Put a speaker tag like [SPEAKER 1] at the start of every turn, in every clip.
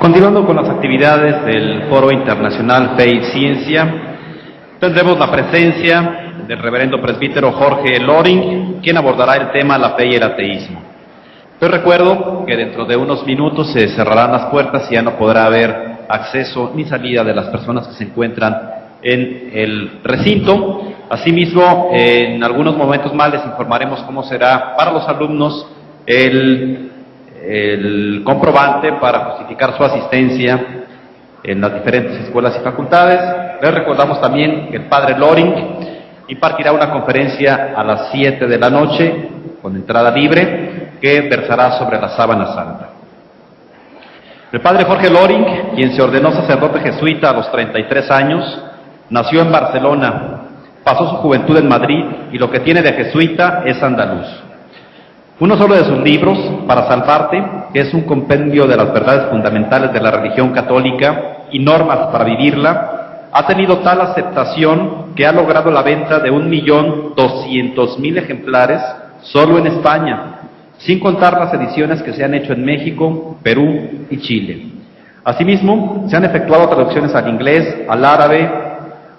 [SPEAKER 1] Continuando con las actividades del Foro Internacional Fe y Ciencia, tendremos la presencia del reverendo presbítero Jorge Loring, quien abordará el tema la fe y el ateísmo. Yo recuerdo que dentro de unos minutos se cerrarán las puertas y ya no podrá haber acceso ni salida de las personas que se encuentran en el recinto. Asimismo, en algunos momentos más les informaremos cómo será para los alumnos el el comprobante para justificar su asistencia en las diferentes escuelas y facultades. Les recordamos también que el padre Loring impartirá una conferencia a las 7 de la noche con entrada libre que versará sobre la sábana santa. El padre Jorge Loring, quien se ordenó sacerdote jesuita a los 33 años, nació en Barcelona, pasó su juventud en Madrid y lo que tiene de jesuita es andaluz. Uno solo de sus libros, Para Salvarte, que es un compendio de las verdades fundamentales de la religión católica y normas para vivirla, ha tenido tal aceptación que ha logrado la venta de un millón doscientos mil ejemplares solo en España, sin contar las ediciones que se han hecho en México, Perú y Chile. Asimismo, se han efectuado traducciones al inglés, al árabe,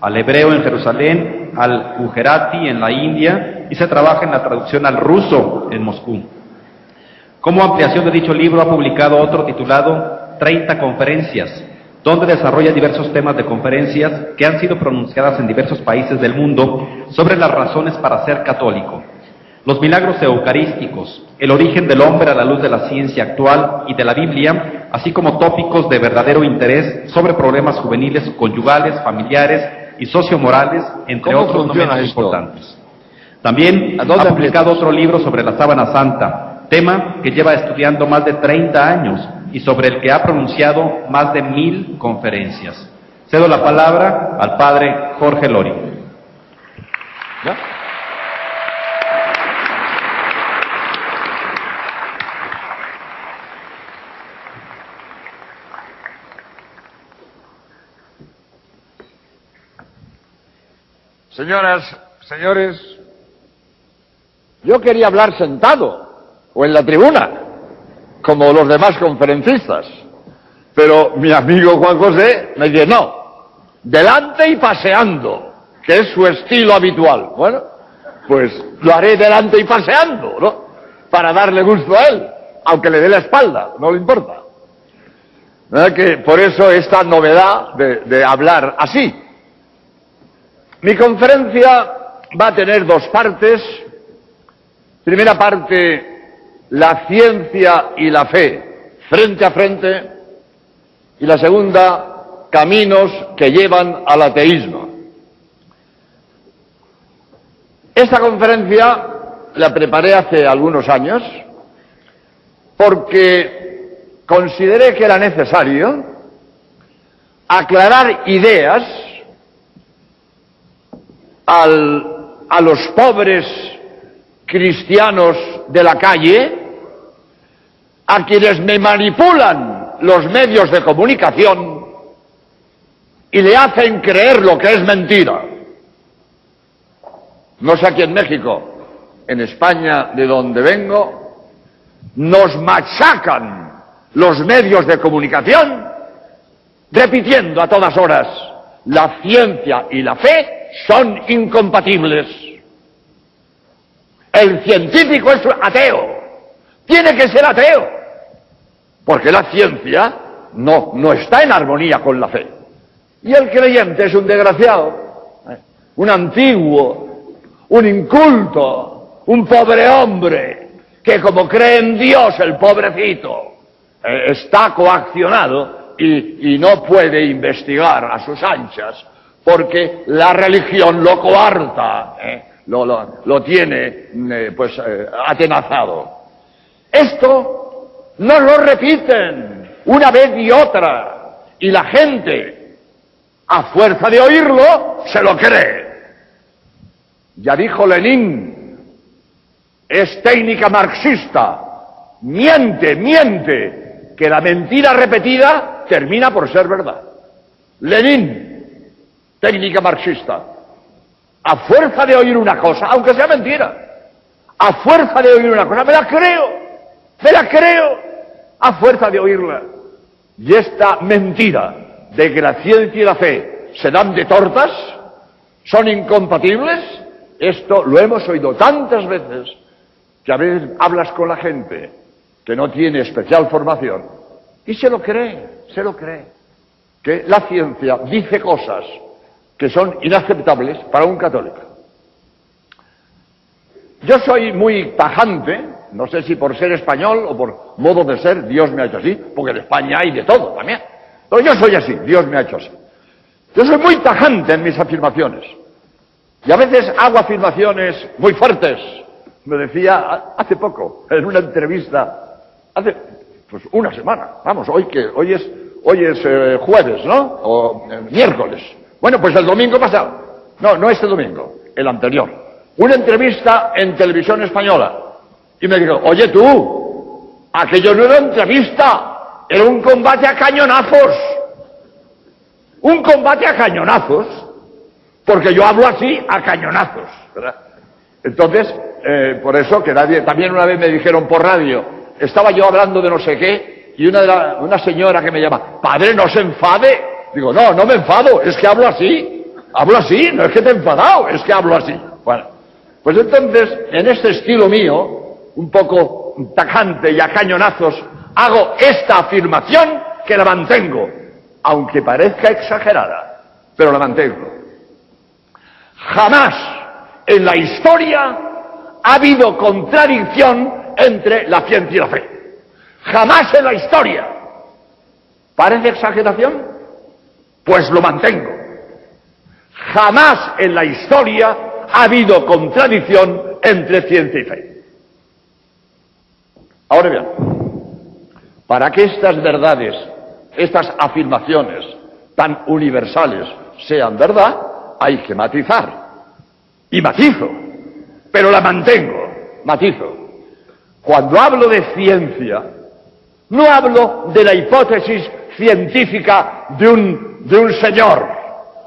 [SPEAKER 1] al hebreo en Jerusalén, al Gujarati en la India y se trabaja en la traducción al ruso en Moscú. Como ampliación de dicho libro ha publicado otro titulado 30 conferencias, donde desarrolla diversos temas de conferencias que han sido pronunciadas en diversos países del mundo sobre las razones para ser católico, los milagros eucarísticos, el origen del hombre a la luz de la ciencia actual y de la Biblia, así como tópicos de verdadero interés sobre problemas juveniles, conyugales, familiares y sociomorales, entre otros no menos importantes. También ha publicado otro libro sobre la sábana santa, tema que lleva estudiando más de 30 años y sobre el que ha pronunciado más de mil conferencias. Cedo la palabra al padre Jorge Lori.
[SPEAKER 2] Señoras, señores, yo quería hablar sentado o en la tribuna, como los demás conferencistas, pero mi amigo Juan José me dice, no, delante y paseando, que es su estilo habitual. Bueno, pues lo haré delante y paseando, ¿no? Para darle gusto a él, aunque le dé la espalda, no le importa. ¿Verdad que por eso esta novedad de, de hablar así, mi conferencia va a tener dos partes. Primera parte, la ciencia y la fe, frente a frente. Y la segunda, caminos que llevan al ateísmo. Esta conferencia la preparé hace algunos años porque consideré que era necesario aclarar ideas a los pobres cristianos de la calle, a quienes me manipulan los medios de comunicación y le hacen creer lo que es mentira. No sé aquí en México, en España, de donde vengo, nos machacan los medios de comunicación repitiendo a todas horas la ciencia y la fe son incompatibles. El científico es ateo. Tiene que ser ateo. Porque la ciencia no, no está en armonía con la fe. Y el creyente es un desgraciado, ¿eh? un antiguo, un inculto, un pobre hombre, que como cree en Dios, el pobrecito, eh, está coaccionado y, y no puede investigar a sus anchas porque la religión lo coarta, ¿eh? lo, tiene eh, pues eh, atenazado. Esto no lo repiten una vez y otra, y la gente, a fuerza de oírlo, se lo cree. Ya dijo Lenin, es técnica marxista miente, miente, que la mentira repetida termina por ser verdad. Lenin, técnica marxista, a fuerza de oír una cosa, aunque sea mentira, a fuerza de oír una cosa, me la creo, me la creo, a fuerza de oírla. Y esta mentira de que la ciencia y la fe se dan de tortas, son incompatibles, esto lo hemos oído tantas veces que a veces hablas con la gente que no tiene especial formación y se lo cree, se lo cree. Que la ciencia dice cosas que son inaceptables para un católico. Yo soy muy tajante, no sé si por ser español o por modo de ser, Dios me ha hecho así, porque en España hay de todo también. Pero yo soy así, Dios me ha hecho así. Yo soy muy tajante en mis afirmaciones. Y a veces hago afirmaciones muy fuertes. Me decía hace poco, en una entrevista, hace pues una semana, vamos, hoy que hoy es hoy es eh, jueves, ¿no? O eh, miércoles. Bueno, pues el domingo pasado. No, no este domingo, el anterior. Una entrevista en televisión española. Y me dijo, oye tú, aquello no era entrevista, era un combate a cañonazos. Un combate a cañonazos, porque yo hablo así a cañonazos. ¿verdad? Entonces, eh, por eso que nadie, también una vez me dijeron por radio, estaba yo hablando de no sé qué, y una, de la, una señora que me llama, padre, no se enfade. Digo, no, no me enfado, es que hablo así. Hablo así, no es que te he enfadado, es que hablo así. Bueno, pues entonces, en este estilo mío, un poco tajante y a cañonazos, hago esta afirmación que la mantengo, aunque parezca exagerada, pero la mantengo. Jamás en la historia ha habido contradicción entre la ciencia y la fe. Jamás en la historia. ¿Parece exageración? Pues lo mantengo. Jamás en la historia ha habido contradicción entre ciencia y fe. Ahora bien, para que estas verdades, estas afirmaciones tan universales sean verdad, hay que matizar. Y matizo, pero la mantengo, matizo. Cuando hablo de ciencia, no hablo de la hipótesis científica de un, de un señor,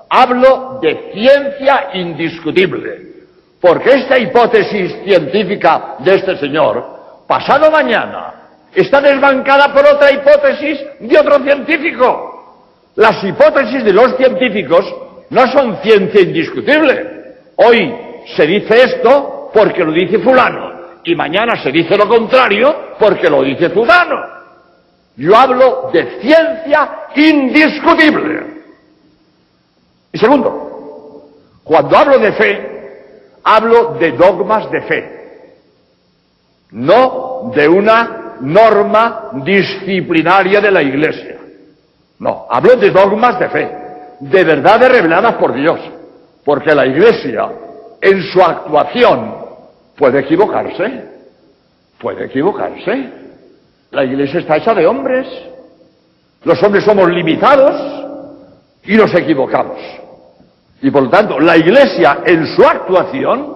[SPEAKER 2] hablo de ciencia indiscutible, porque esta hipótesis científica de este señor, pasado mañana, está desbancada por otra hipótesis de otro científico. Las hipótesis de los científicos no son ciencia indiscutible. Hoy se dice esto porque lo dice fulano y mañana se dice lo contrario porque lo dice fulano. Yo hablo de ciencia indiscutible. Y segundo, cuando hablo de fe, hablo de dogmas de fe, no de una norma disciplinaria de la Iglesia. No, hablo de dogmas de fe, de verdades reveladas por Dios, porque la Iglesia en su actuación puede equivocarse, puede equivocarse. La Iglesia está hecha de hombres, los hombres somos limitados y nos equivocamos. Y por lo tanto, la Iglesia en su actuación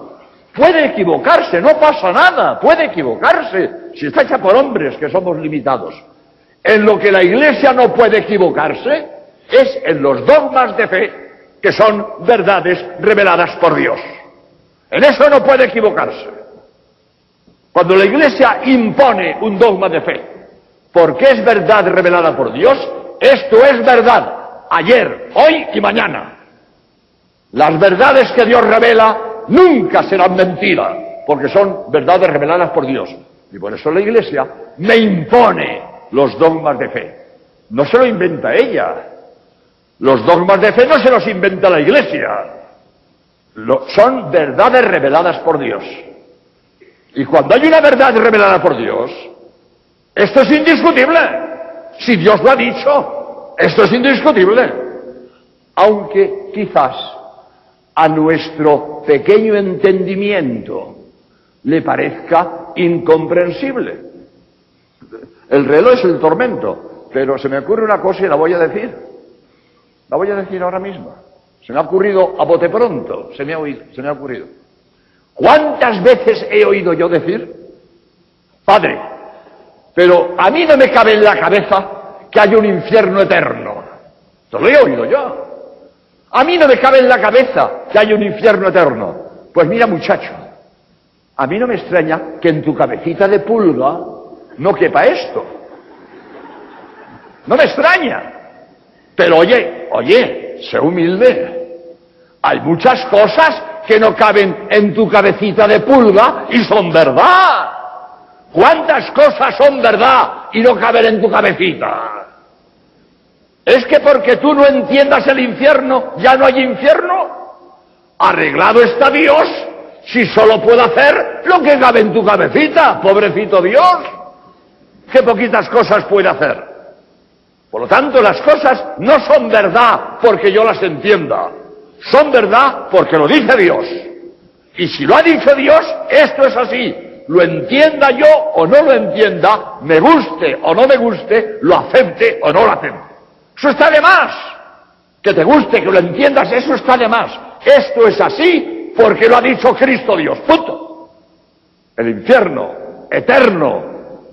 [SPEAKER 2] puede equivocarse, no pasa nada, puede equivocarse, si está hecha por hombres que somos limitados. En lo que la Iglesia no puede equivocarse es en los dogmas de fe que son verdades reveladas por Dios. En eso no puede equivocarse. Cuando la Iglesia impone un dogma de fe, porque es verdad revelada por Dios, esto es verdad ayer, hoy y mañana. Las verdades que Dios revela nunca serán mentira, porque son verdades reveladas por Dios. Y por eso la Iglesia me impone los dogmas de fe. No se lo inventa ella. Los dogmas de fe no se los inventa la Iglesia. Son verdades reveladas por Dios. Y cuando hay una verdad revelada por Dios, esto es indiscutible. Si Dios lo ha dicho, esto es indiscutible. Aunque quizás a nuestro pequeño entendimiento le parezca incomprensible. El reloj es el tormento, pero se me ocurre una cosa y la voy a decir. La voy a decir ahora mismo. Se me ha ocurrido a bote pronto, se me ha, oído, se me ha ocurrido. ¿Cuántas veces he oído yo decir, Padre, Pero a mí no me cabe en la cabeza que haya un infierno eterno. Te lo he oído yo. A mí no me cabe en la cabeza que haya un infierno eterno. Pues mira, muchacho, a mí no me extraña que en tu cabecita de pulga no quepa esto. No me extraña. Pero oye, oye, sé humilde. Hay muchas cosas que no caben en tu cabecita de pulga y son verdad. ¿Cuántas cosas son verdad y no caben en tu cabecita? ¿Es que porque tú no entiendas el infierno ya no hay infierno? Arreglado está Dios si solo puede hacer lo que cabe en tu cabecita, pobrecito Dios. Qué poquitas cosas puede hacer. Por lo tanto, las cosas no son verdad porque yo las entienda. Son verdad porque lo dice Dios. Y si lo ha dicho Dios, esto es así. Lo entienda yo o no lo entienda, me guste o no me guste, lo acepte o no lo acepte. Eso está de más. Que te guste, que lo entiendas, eso está de más. Esto es así porque lo ha dicho Cristo Dios. Punto. El infierno eterno,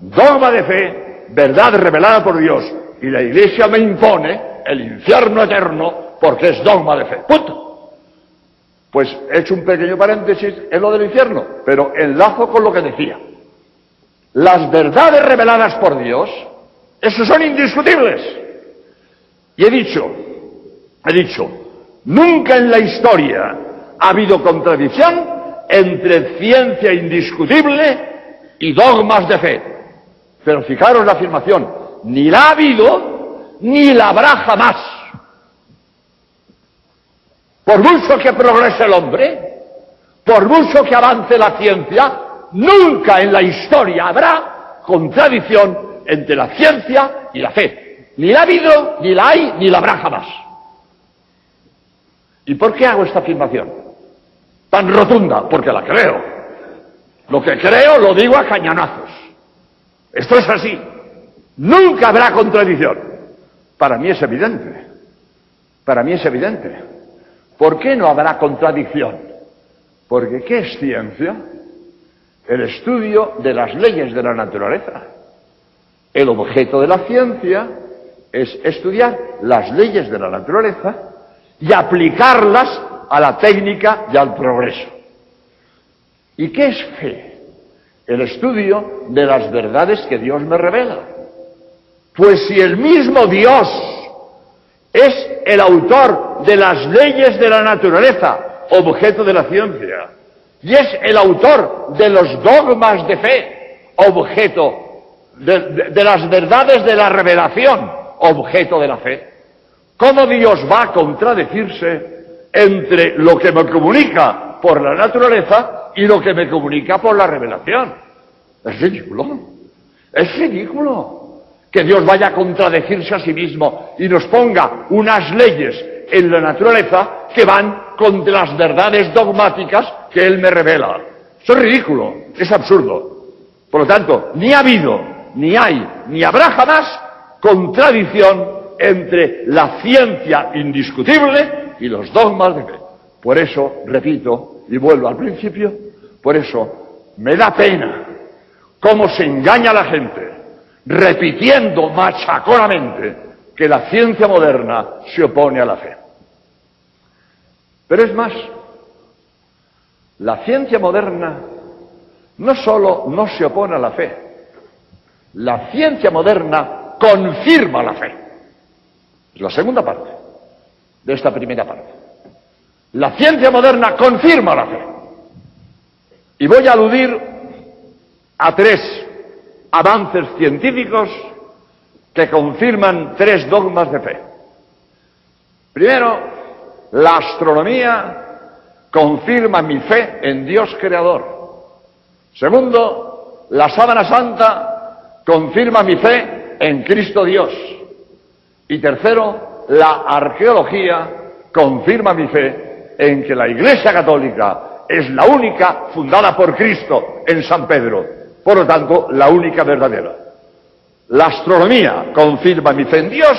[SPEAKER 2] dogma de fe, verdad revelada por Dios. Y la iglesia me impone el infierno eterno porque es dogma de fe. Punto. Pues he hecho un pequeño paréntesis en lo del infierno, pero enlazo con lo que decía. Las verdades reveladas por Dios, esos son indiscutibles. Y he dicho, he dicho, nunca en la historia ha habido contradicción entre ciencia indiscutible y dogmas de fe. Pero fijaros la afirmación, ni la ha habido ni la habrá jamás. Por mucho que progrese el hombre, por mucho que avance la ciencia, nunca en la historia habrá contradicción entre la ciencia y la fe. Ni la ha habido, ni la hay, ni la habrá jamás. ¿Y por qué hago esta afirmación? Tan rotunda, porque la creo. Lo que creo lo digo a cañonazos. Esto es así. Nunca habrá contradicción. Para mí es evidente. Para mí es evidente. ¿Por qué no habrá contradicción? Porque ¿qué es ciencia? El estudio de las leyes de la naturaleza. El objeto de la ciencia es estudiar las leyes de la naturaleza y aplicarlas a la técnica y al progreso. ¿Y qué es fe? El estudio de las verdades que Dios me revela. Pues si el mismo Dios es el autor de las leyes de la naturaleza, objeto de la ciencia, y es el autor de los dogmas de fe, objeto de, las verdades de la revelación, objeto de la fe. ¿Cómo Dios va a contradecirse entre lo que me comunica por la naturaleza y lo que me comunica por la revelación? Es ridículo. Es ridículo que Dios vaya a contradecirse a sí mismo y nos ponga unas leyes en la naturaleza que van contra las verdades dogmáticas que Él me revela. Eso es ridículo, es absurdo. Por lo tanto, ni ha habido, ni hay, ni habrá jamás contradicción entre la ciencia indiscutible y los dogmas de fe. Por eso, repito, y vuelvo al principio, por eso me da pena cómo se engaña a la gente repitiendo machaconamente que la ciencia moderna se opone a la fe. Pero es más, la ciencia moderna no solo no se opone a la fe, la ciencia moderna confirma la fe. Es la segunda parte de esta primera parte. La ciencia moderna confirma la fe. Y voy a aludir a tres avances científicos que confirman tres dogmas de fe. Primero, la astronomía confirma mi fe en Dios creador. Segundo, la sábana santa confirma mi fe en Cristo Dios. Y tercero, la arqueología confirma mi fe en que la Iglesia Católica es la única fundada por Cristo en San Pedro por lo tanto, la única verdadera. La astronomía confirma mi fe en Dios,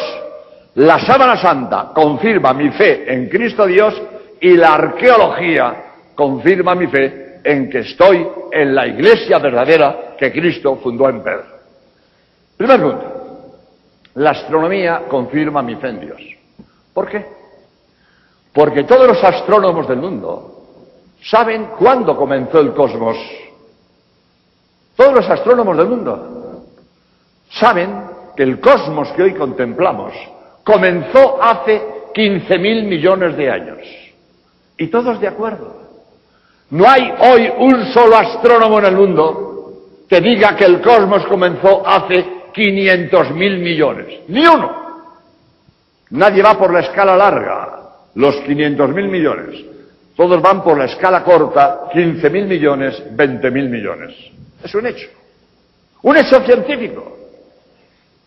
[SPEAKER 2] la sábana santa confirma mi fe en Cristo Dios y la arqueología confirma mi fe en que estoy en la iglesia verdadera que Cristo fundó en Pedro. Primer punto. La astronomía confirma mi fe en Dios. ¿Por qué? Porque todos los astrónomos del mundo saben cuándo comenzó el cosmos. Todos los astrónomos del mundo saben que el cosmos que hoy contemplamos comenzó hace 15.000 millones de años. Y todos de acuerdo. No hay hoy un solo astrónomo en el mundo que diga que el cosmos comenzó hace 500.000 millones. Ni uno. Nadie va por la escala larga, los 500.000 millones. Todos van por la escala corta, 15.000 millones, 20.000 millones. Es un hecho. Un hecho científico.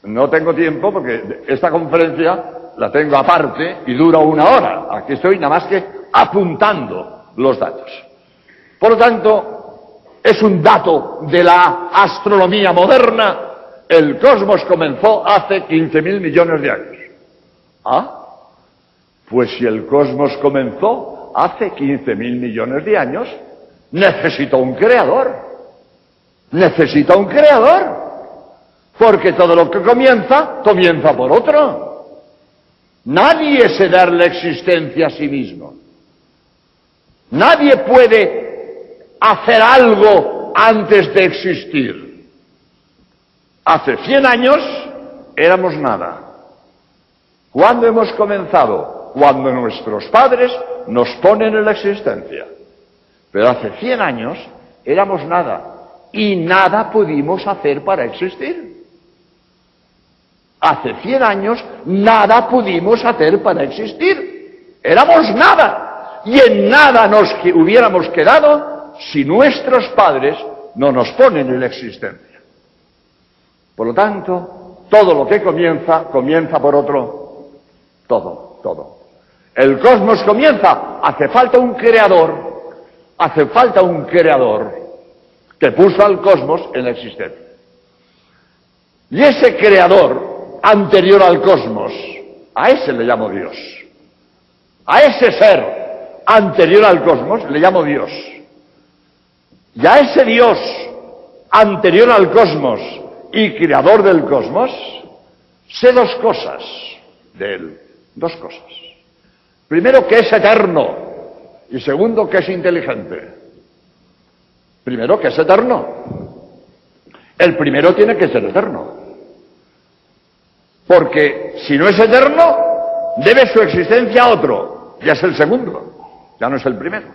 [SPEAKER 2] No tengo tiempo porque esta conferencia la tengo aparte y dura una hora. Aquí estoy nada más que apuntando los datos. Por lo tanto, es un dato de la astronomía moderna. El cosmos comenzó hace 15.000 millones de años. ¿Ah? Pues si el cosmos comenzó hace 15.000 millones de años, necesita un creador. Necesita un creador. Porque todo lo que comienza, comienza por otro. Nadie se da la existencia a sí mismo. Nadie puede hacer algo antes de existir. Hace 100 años éramos nada. ¿Cuándo hemos comenzado? Cuando nuestros padres nos ponen en la existencia. Pero hace 100 años éramos nada y nada pudimos hacer para existir. Hace 100 años nada pudimos hacer para existir. Éramos nada. Y en nada nos hubiéramos quedado si nuestros padres no nos ponen en existencia. Por lo tanto, todo lo que comienza, comienza por otro. Todo, todo. El cosmos comienza, hace falta un creador, hace falta un creador que puso al cosmos en existencia. Y ese creador anterior al cosmos. A ese le llamo Dios. A ese ser anterior al cosmos le llamo Dios. Y a ese Dios anterior al cosmos y creador del cosmos, sé dos cosas de él. Dos cosas. Primero que es eterno y segundo que es inteligente. Primero que es eterno. El primero tiene que ser eterno. Porque si no es eterno, debe su existencia a otro. Ya es el segundo, ya no es el primero.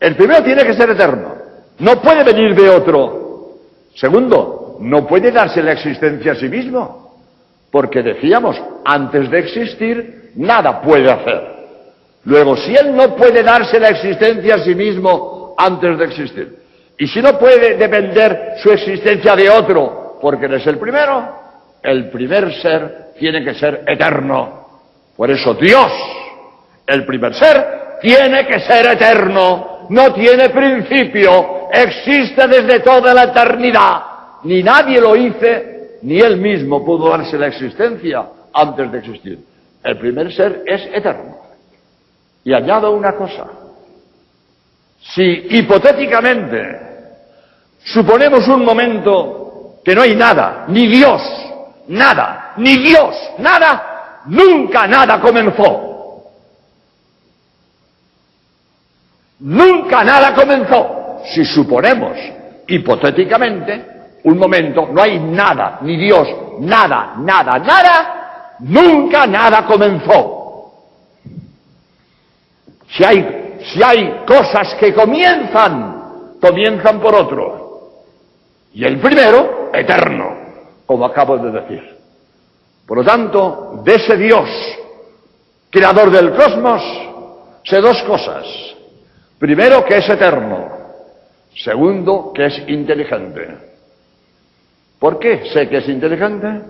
[SPEAKER 2] El primero tiene que ser eterno. No puede venir de otro. Segundo, no puede darse la existencia a sí mismo. Porque decíamos, antes de existir, nada puede hacer. Luego, si él no puede darse la existencia a sí mismo antes de existir, y si no puede depender su existencia de otro, porque él es el primero, el primer ser tiene que ser eterno. Por eso Dios, el primer ser, tiene que ser eterno. No tiene principio. Existe desde toda la eternidad. Ni nadie lo hice, ni él mismo pudo darse la existencia antes de existir. El primer ser es eterno. Y añado una cosa. Si hipotéticamente suponemos un momento que no hay nada, ni Dios, nada, ni Dios, nada, nunca nada comenzó. Nunca nada comenzó. Si suponemos, hipotéticamente, un momento, no hay nada, ni Dios, nada, nada, nada, nunca nada comenzó. Si hay, si hay cosas que comienzan, comienzan por otro. Y el primero, eterno como acabo de decir. Por lo tanto, de ese Dios, creador del cosmos, sé dos cosas. Primero, que es eterno. Segundo, que es inteligente. ¿Por qué sé que es inteligente?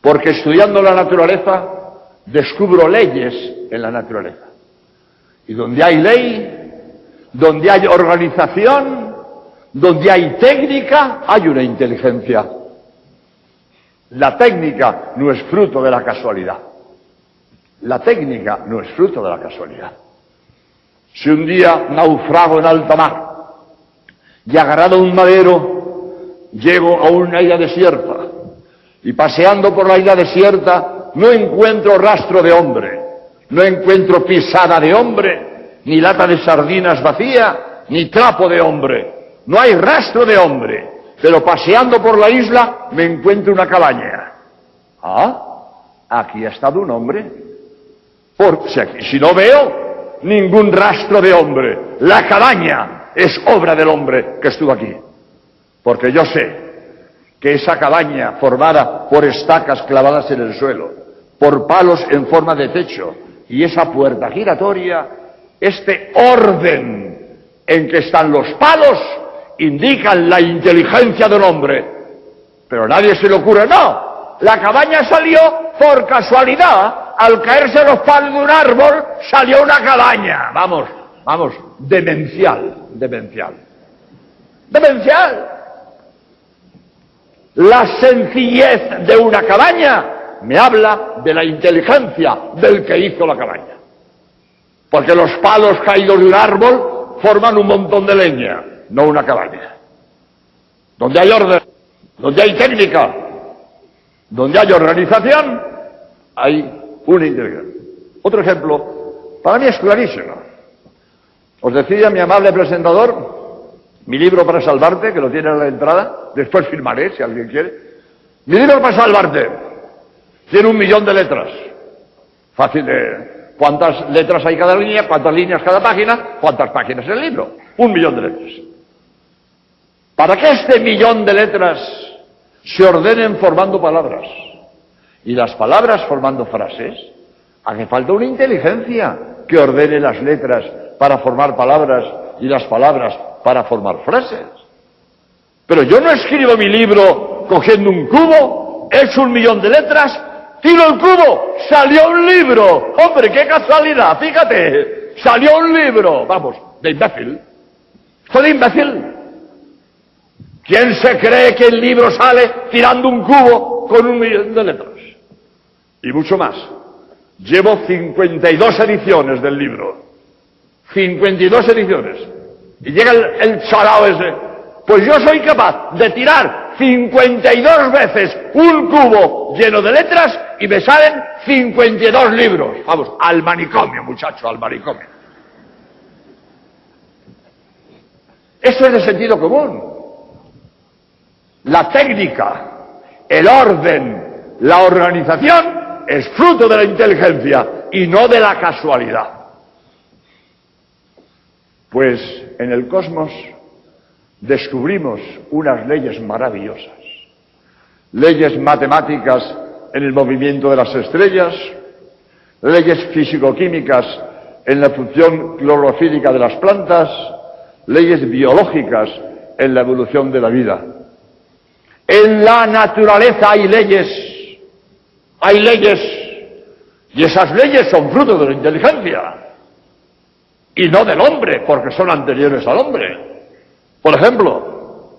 [SPEAKER 2] Porque estudiando la naturaleza descubro leyes en la naturaleza. Y donde hay ley, donde hay organización, donde hay técnica, hay una inteligencia. La técnica no es fruto de la casualidad. La técnica no es fruto de la casualidad. Si un día naufrago en alta mar y agarrado un madero llego a una isla desierta y paseando por la isla desierta no encuentro rastro de hombre, no encuentro pisada de hombre, ni lata de sardinas vacía, ni trapo de hombre. No hay rastro de hombre, pero paseando por la isla me encuentro una cabaña. Ah, aquí ha estado un hombre. Por, si, si no veo ningún rastro de hombre, la cabaña es obra del hombre que estuvo aquí. Porque yo sé que esa cabaña formada por estacas clavadas en el suelo, por palos en forma de techo y esa puerta giratoria, este orden en que están los palos, indican la inteligencia del hombre. Pero a nadie se le ocurre, no, la cabaña salió por casualidad, al caerse los palos de un árbol salió una cabaña. Vamos, vamos, demencial, demencial. Demencial. La sencillez de una cabaña me habla de la inteligencia del que hizo la cabaña. Porque los palos caídos de un árbol forman un montón de leña, no una cabaña. Donde hay orden, donde hay técnica, donde hay organización, hay una inteligencia. Otro ejemplo, para mí es clarísimo. Os decía mi amable presentador, mi libro para salvarte, que lo tiene en la entrada, después firmaré si alguien quiere. Mi libro para salvarte tiene un millón de letras. Fácil de... ¿Cuántas letras hay cada línea? ¿Cuántas líneas cada página? ¿Cuántas páginas el libro? Un millón de letras. Para que este millón de letras se ordenen formando palabras y las palabras formando frases, hace falta una inteligencia que ordene las letras para formar palabras y las palabras para formar frases. Pero yo no escribo mi libro cogiendo un cubo, es un millón de letras, tiro el cubo, salió un libro. Hombre, qué casualidad, fíjate, salió un libro. Vamos, de imbécil. Fue de imbécil. ¿Quién se cree que el libro sale tirando un cubo con un millón de letras? Y mucho más. Llevo 52 ediciones del libro. 52 ediciones. Y llega el, el charao ese. Pues yo soy capaz de tirar 52 veces un cubo lleno de letras y me salen 52 libros. Vamos, al manicomio, muchacho, al manicomio. Eso es de sentido común. La técnica, el orden, la organización es fruto de la inteligencia y no de la casualidad. Pues en el cosmos descubrimos unas leyes maravillosas, leyes matemáticas en el movimiento de las estrellas, leyes físico-químicas en la función clorofílica de las plantas, leyes biológicas en la evolución de la vida. En la naturaleza hay leyes, hay leyes, y esas leyes son fruto de la inteligencia y no del hombre, porque son anteriores al hombre. Por ejemplo,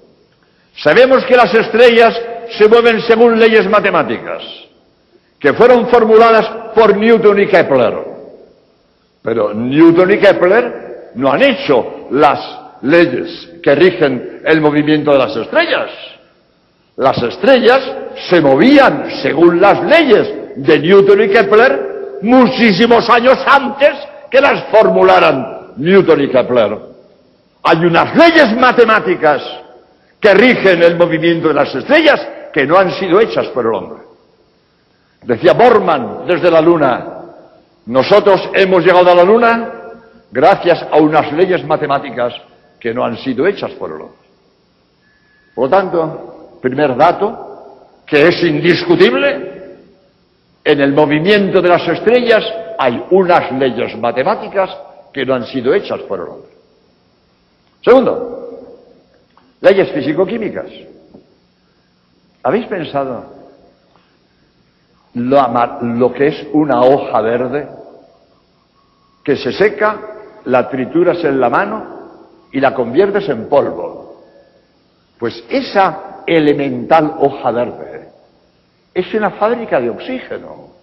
[SPEAKER 2] sabemos que las estrellas se mueven según leyes matemáticas, que fueron formuladas por Newton y Kepler. Pero Newton y Kepler no han hecho las leyes que rigen el movimiento de las estrellas. Las estrellas se movían según las leyes de Newton y Kepler muchísimos años antes que las formularan Newton y Kepler. Hay unas leyes matemáticas que rigen el movimiento de las estrellas que no han sido hechas por el hombre. Decía Bormann desde la Luna, nosotros hemos llegado a la Luna gracias a unas leyes matemáticas que no han sido hechas por el hombre. Por lo tanto, primer dato, que es indiscutible, en el movimiento de las estrellas hay unas leyes matemáticas que no han sido hechas por el hombre. Segundo, leyes físico-químicas. ¿Habéis pensado lo, que es una hoja verde que se seca, la trituras en la mano y la conviertes en polvo? Pues esa elemental hoja verde es una fábrica de oxígeno.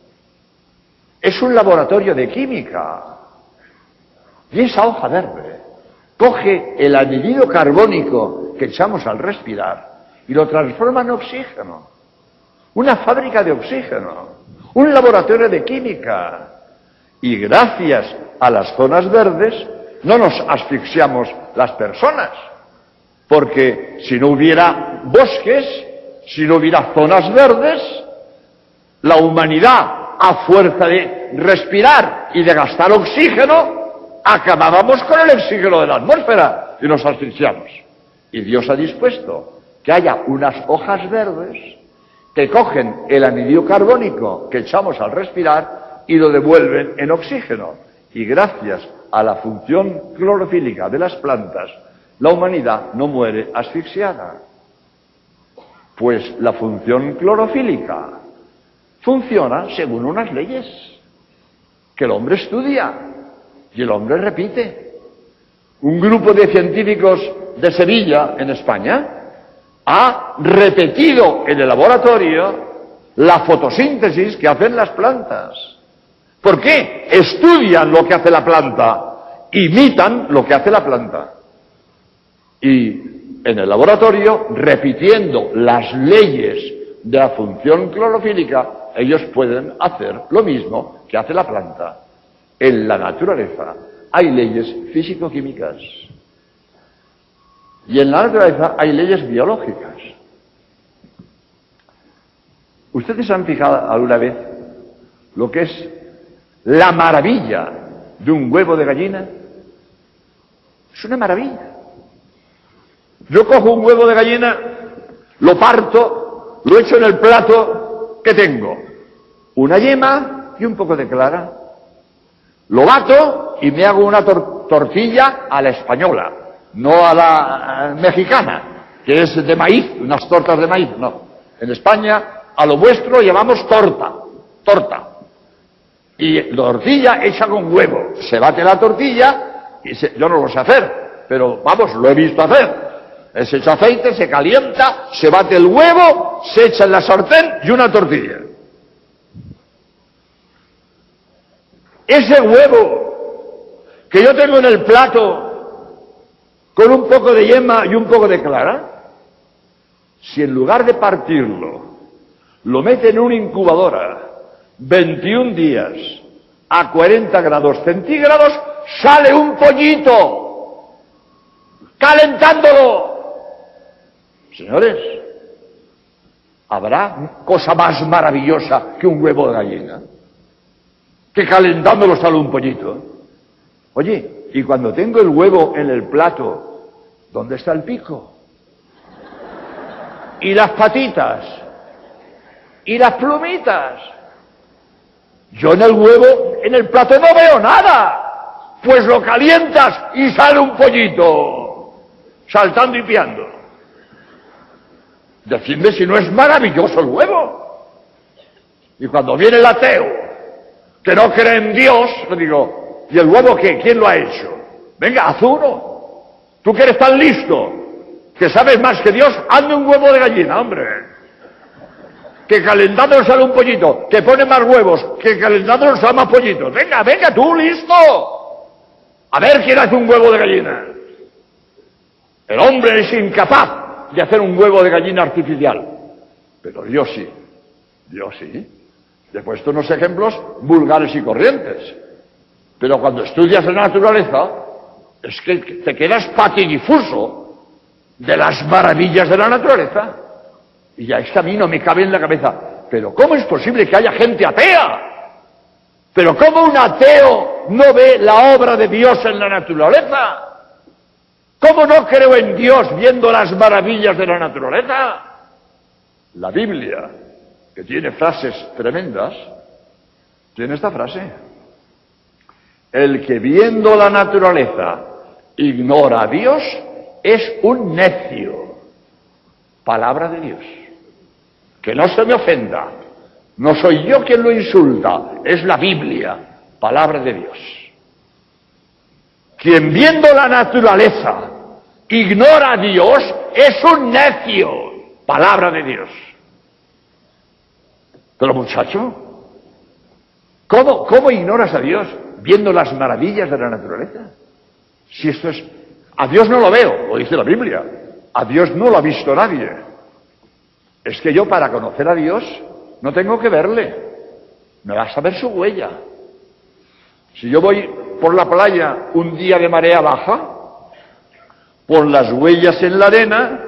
[SPEAKER 2] Es un laboratorio de química. Y esa hoja verde coge el anhídrido carbónico que echamos al respirar y lo transforma en oxígeno. Una fábrica de oxígeno, un laboratorio de química. Y gracias a las zonas verdes no nos asfixiamos las personas. Porque si no hubiera bosques, si no hubiera zonas verdes, la humanidad, a fuerza de respirar y de gastar oxígeno, acabábamos con el oxígeno de la atmósfera y nos asfixiamos. Y Dios ha dispuesto que haya unas hojas verdes que cogen el anidrio carbónico que echamos al respirar y lo devuelven en oxígeno. Y gracias a la función clorofílica de las plantas, la humanidad no muere asfixiada. Pues la función clorofílica funciona según unas leyes que el hombre estudia y el hombre repite. Un grupo de científicos de Sevilla, en España, ha repetido en el laboratorio la fotosíntesis que hacen las plantas. ¿Por qué? Estudian lo que hace la planta, imitan lo que hace la planta. Y en el laboratorio, repitiendo las leyes de la función clorofílica, ellos pueden hacer lo mismo que hace la planta. En la naturaleza hay leyes físico-químicas. Y en la naturaleza hay leyes biológicas. ¿Ustedes han fijado alguna vez lo que es la maravilla de un huevo de gallina? Es una maravilla. Yo cojo un huevo de gallina, lo parto, lo echo en el plato que tengo. Una yema y un poco de clara. Lo bato y me hago una tortilla a la española, no a la mexicana, que es de maíz, unas tortas de maíz, no. En España, a lo vuestro llamamos torta, torta. Y tortilla hecha con huevo. Se bate la tortilla, y yo no lo sé hacer, pero vamos, lo he visto hacer. Se echa aceite, se calienta, se bate el huevo, se echa en la sartén y una tortilla. Ese huevo que yo tengo en el plato con un poco de yema y un poco de clara, si en lugar de partirlo lo mete en una incubadora 21 días a 40 grados centígrados, sale un pollito calentándolo. Señores, ¿habrá cosa más maravillosa que un huevo de gallina? que calentándolo sale un pollito. Oye, y cuando tengo el huevo en el plato, ¿dónde está el pico? Y las patitas. Y las plumitas. Yo en el huevo, en el plato no veo nada. Pues lo calientas y sale un pollito. Saltando y piando. Decidme si no es maravilloso el huevo. Y cuando viene el ateo que no cree en Dios, le digo, ¿y el huevo qué? ¿Quién lo ha hecho? Venga, haz. Tú que eres tan listo, que sabes más que Dios, hazme un huevo de gallina, hombre. Que calentando sale un pollito, que pone más huevos, que calentando sale más pollitos. Venga, venga, tú listo. A ver quién hace un huevo de gallina. El hombre es incapaz de hacer un huevo de gallina artificial. Pero Dios sí. Dios sí. He puesto unos ejemplos vulgares y corrientes. Pero cuando estudias la naturaleza, es que te quedas patidifuso de las maravillas de la naturaleza. Y ya es que a mí no me cabe en la cabeza. Pero ¿cómo es posible que haya gente atea? Pero ¿cómo un ateo no ve la obra de Dios en la naturaleza? ¿Cómo no creo en Dios viendo las maravillas de la naturaleza? La Biblia que tiene frases tremendas, tiene esta frase. El que viendo la naturaleza ignora a Dios es un necio. Palabra de Dios. Que no se me ofenda. No soy yo quien lo insulta, es la Biblia. Palabra de Dios. Quien viendo la naturaleza ignora a Dios es un necio. Palabra de Dios. Pero muchacho, ¿cómo, ¿cómo ignoras a Dios viendo las maravillas de la naturaleza? Si esto es... A Dios no lo veo, lo dice la Biblia. A Dios no lo ha visto nadie. Es que yo para conocer a Dios no tengo que verle, me vas a ver su huella. Si yo voy por la playa un día de marea baja, por las huellas en la arena,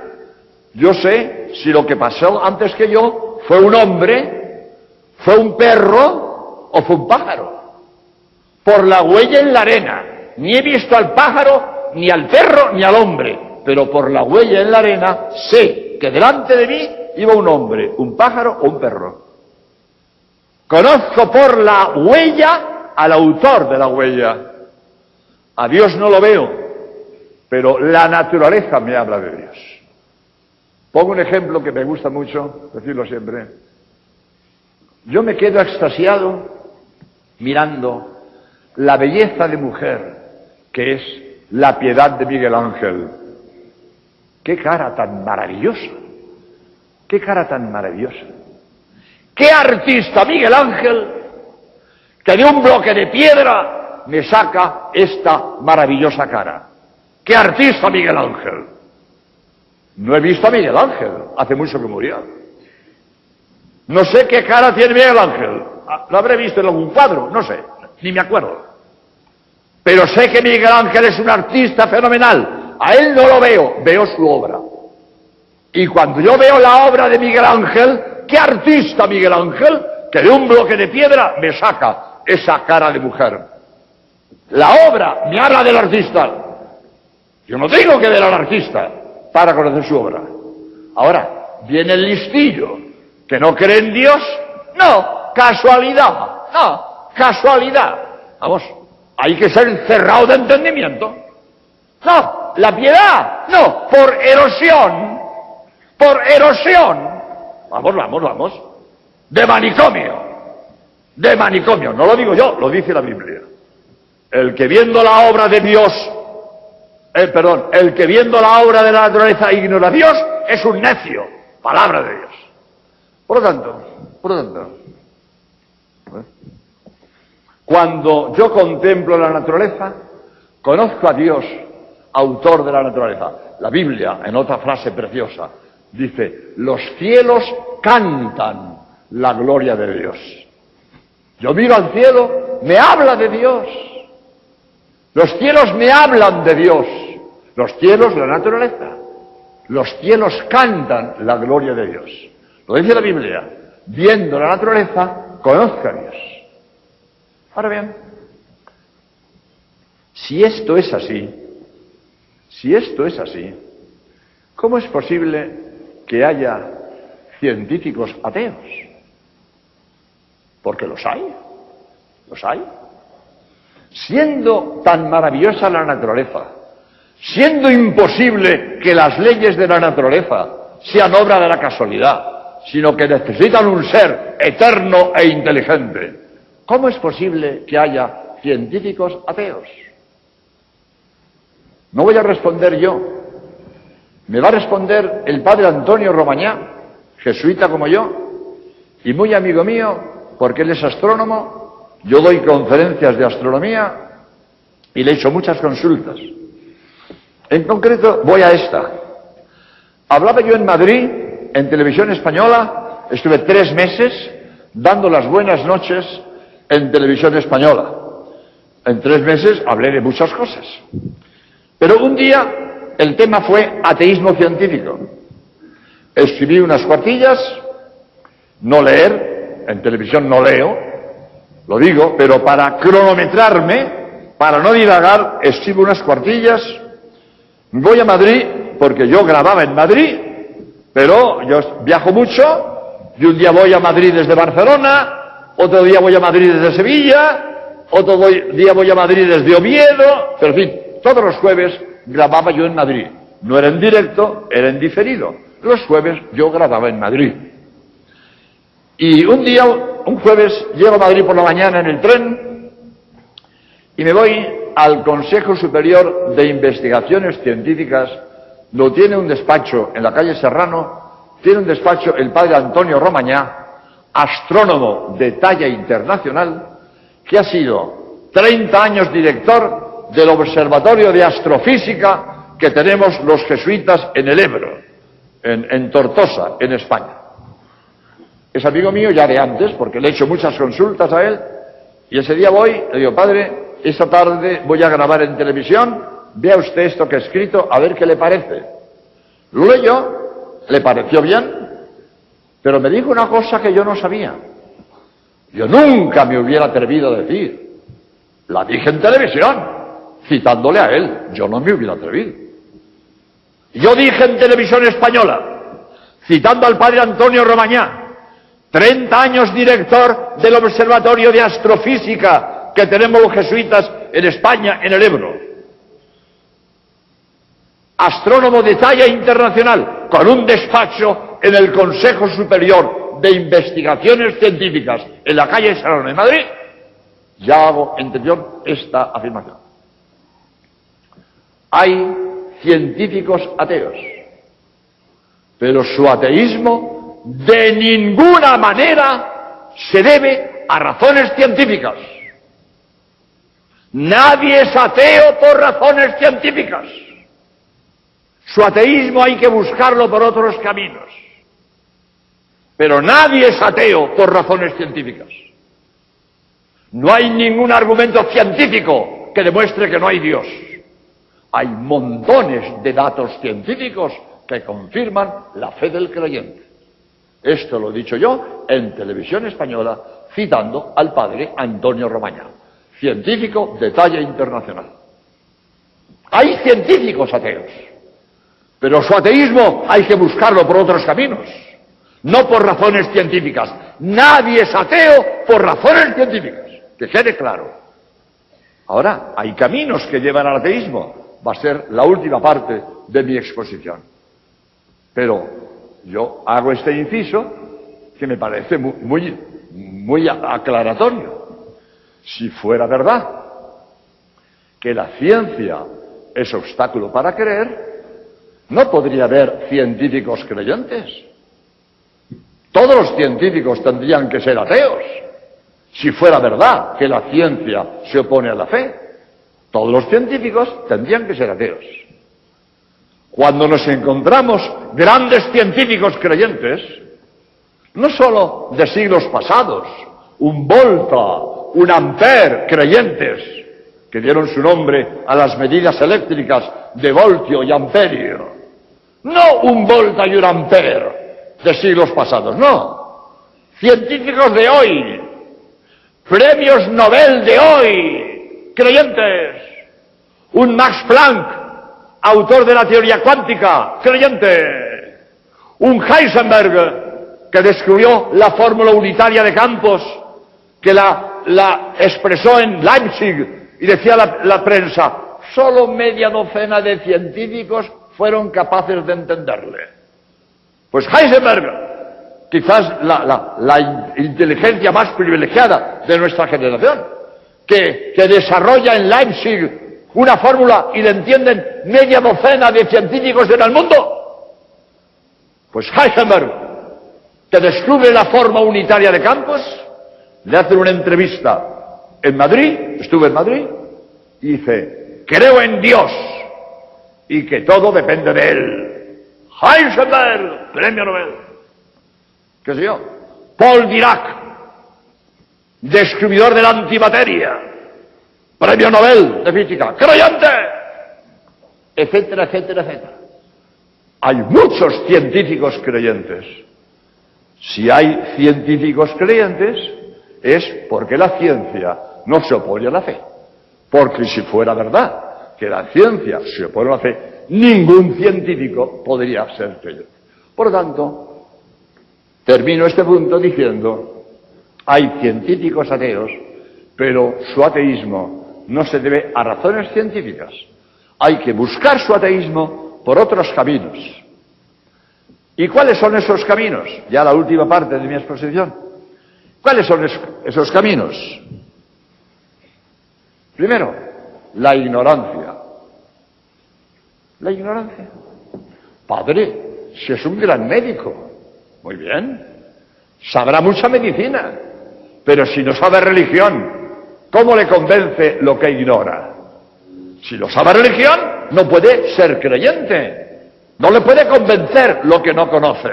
[SPEAKER 2] yo sé si lo que pasó antes que yo fue un hombre, fue un perro o fue un pájaro. Por la huella en la arena. Ni he visto al pájaro, ni al perro, ni al hombre. Pero por la huella en la arena sé que delante de mí iba un hombre, un pájaro o un perro. Conozco por la huella al autor de la huella. A Dios no lo veo, pero la naturaleza me habla de Dios. Pongo un ejemplo que me gusta mucho decirlo siempre. Yo me quedo extasiado mirando la belleza de mujer que es la piedad de Miguel Ángel. Qué cara tan maravillosa. Qué cara tan maravillosa. Qué artista Miguel Ángel que de un bloque de piedra me saca esta maravillosa cara. Qué artista Miguel Ángel. No he visto a Miguel Ángel, hace mucho que murió. No sé qué cara tiene Miguel Ángel. Ah, lo habré visto en algún cuadro, no sé, ni me acuerdo. Pero sé que Miguel Ángel es un artista fenomenal. A él no lo veo, veo su obra. Y cuando yo veo la obra de Miguel Ángel, ¿qué artista Miguel Ángel? Que de un bloque de piedra me saca esa cara de mujer. La obra me habla del artista. Yo no tengo que ver al artista para conocer su obra. Ahora, viene el listillo, que no cree en Dios. No, casualidad. No, casualidad. Vamos, hay que ser cerrado de entendimiento. No, la piedad. No, por erosión. Por erosión. Vamos, vamos, vamos. De manicomio. De manicomio. No lo digo yo, lo dice la Biblia. El que viendo la obra de Dios eh, perdón, el que viendo la obra de la naturaleza ignora a Dios es un necio. Palabra de Dios. Por lo tanto, por lo tanto, ¿eh? Cuando yo contemplo la naturaleza, conozco a Dios, autor de la naturaleza. La Biblia, en otra frase preciosa, dice, los cielos cantan la gloria de Dios. Yo miro al cielo, me habla de Dios. Los cielos me hablan de Dios. Los cielos, la naturaleza. Los cielos cantan la gloria de Dios. Lo dice la Biblia. Viendo la naturaleza, conozca a Dios. Ahora bien, si esto es así, si esto es así, ¿cómo es posible que haya científicos ateos? Porque los hay, los hay. Siendo tan maravillosa la naturaleza, siendo imposible que las leyes de la naturaleza sean obra de la casualidad, sino que necesitan un ser eterno e inteligente, ¿cómo es posible que haya científicos ateos? No voy a responder yo, me va a responder el padre Antonio Romañá, jesuita como yo, y muy amigo mío, porque él es astrónomo, yo doy conferencias de astronomía y le he hecho muchas consultas. En concreto, voy a esta. Hablaba yo en Madrid, en televisión española, estuve tres meses dando las buenas noches en televisión española. En tres meses hablé de muchas cosas. Pero un día el tema fue ateísmo científico. Escribí unas cuartillas, no leer, en televisión no leo, lo digo, pero para cronometrarme, para no divagar, escribo unas cuartillas, voy a Madrid, porque yo grababa en Madrid, pero yo viajo mucho, y un día voy a Madrid desde Barcelona, otro día voy a Madrid desde Sevilla, otro día voy a Madrid desde Oviedo, pero en fin, todos los jueves grababa yo en Madrid. No era en directo, era en diferido. Los jueves yo grababa en Madrid. Y un día, un jueves, llego a Madrid por la mañana en el tren y me voy al Consejo Superior de Investigaciones Científicas. Lo tiene un despacho en la calle Serrano, tiene un despacho el padre Antonio Romañá, astrónomo de talla internacional, que ha sido 30 años director del Observatorio de Astrofísica que tenemos los jesuitas en el Ebro, en, Tortosa, en España. Es amigo mío ya de antes, porque le he hecho muchas consultas a él, y ese día voy, le digo, padre, esta tarde voy a grabar en televisión, vea usted esto que he escrito, a ver qué le parece. Lo leyó, le pareció bien, pero me dijo una cosa que yo no sabía. Yo nunca me hubiera atrevido a decir. La dije en televisión, citándole a él. Yo no me hubiera atrevido. Yo dije en televisión española, citando al padre Antonio Romañá, 30 años director del Observatorio de Astrofísica que tenemos los jesuitas en España, en el Ebro. Astrónomo de talla internacional, con un despacho en el Consejo Superior de Investigaciones Científicas en la calle Serrano de Madrid, ya hago interior esta afirmación. Hay científicos ateos, pero su ateísmo de ninguna manera se debe a razones científicas. Nadie es ateo por razones científicas. Su ateísmo hay que buscarlo por otros caminos. Pero nadie es ateo por razones científicas. No hay ningún argumento científico que demuestre que no hay Dios. Hay montones de datos científicos que confirman la fe del creyente. Esto lo he dicho yo en televisión española, citando al padre Antonio Romaña, científico de talla internacional. Hay científicos ateos, pero su ateísmo hay que buscarlo por otros caminos, no por razones científicas. Nadie es ateo por razones científicas, que quede claro. Ahora, hay caminos que llevan al ateísmo, va a ser la última parte de mi exposición. Pero yo hago este inciso que me parece muy, muy, aclaratorio. Si fuera verdad que la ciencia es obstáculo para creer, no podría haber científicos creyentes. Todos los científicos tendrían que ser ateos, si fuera verdad que la ciencia se opone a la fe. Todos los científicos tendrían que ser ateos. Cuando nos encontramos grandes científicos creyentes, no sólo de siglos pasados, un Volta, un Ampere creyentes, que dieron su nombre a las medidas eléctricas de voltio y amperio. No un Volta y un Ampere de siglos pasados, no. Científicos de hoy, premios Nobel de hoy, creyentes. Un Max Planck, autor de la teoría cuántica, creyente. Un Heisenberg, que descubrió la fórmula unitaria de campos, que la, expresó en Leipzig y decía la, la prensa, solo media docena de científicos fueron capaces de entenderle. Pues Heisenberg, quizás la, la, la, inteligencia más privilegiada de nuestra generación, que, desarrolla en Leipzig una fórmula y le entienden media docena de científicos en el mundo? Pues Heisenberg, que descubre la forma unitaria de campos, le hacen una entrevista en Madrid, estuve en Madrid, y dice, creo en Dios y que todo depende de él. Heisenberg, premio Nobel. ¿Qué sé yo? Paul Dirac, descubridor de la antimateria, premio Nobel de física, creyente, etcétera, etcétera, etcétera. Hay muchos científicos creyentes. Si hay científicos creyentes, es porque la ciencia no se opone a la fe. Porque si fuera verdad que la ciencia se opone a la fe, ningún científico podría ser creyente. Por lo tanto, termino este punto diciendo hay científicos ateos, pero su ateísmo no se debe a razones científicas. Hay que buscar su ateísmo por otros caminos. ¿Y cuáles son esos caminos? Ya la última parte de mi exposición. ¿Cuáles son esos caminos? Primero, la ignorancia. La ignorancia. Padre, si es un gran médico, muy bien, sabrá mucha medicina, pero si no sabe religión, ¿cómo le convence lo que ignora? Si no sabe religión, no puede ser creyente. No le puede convencer lo que no conoce.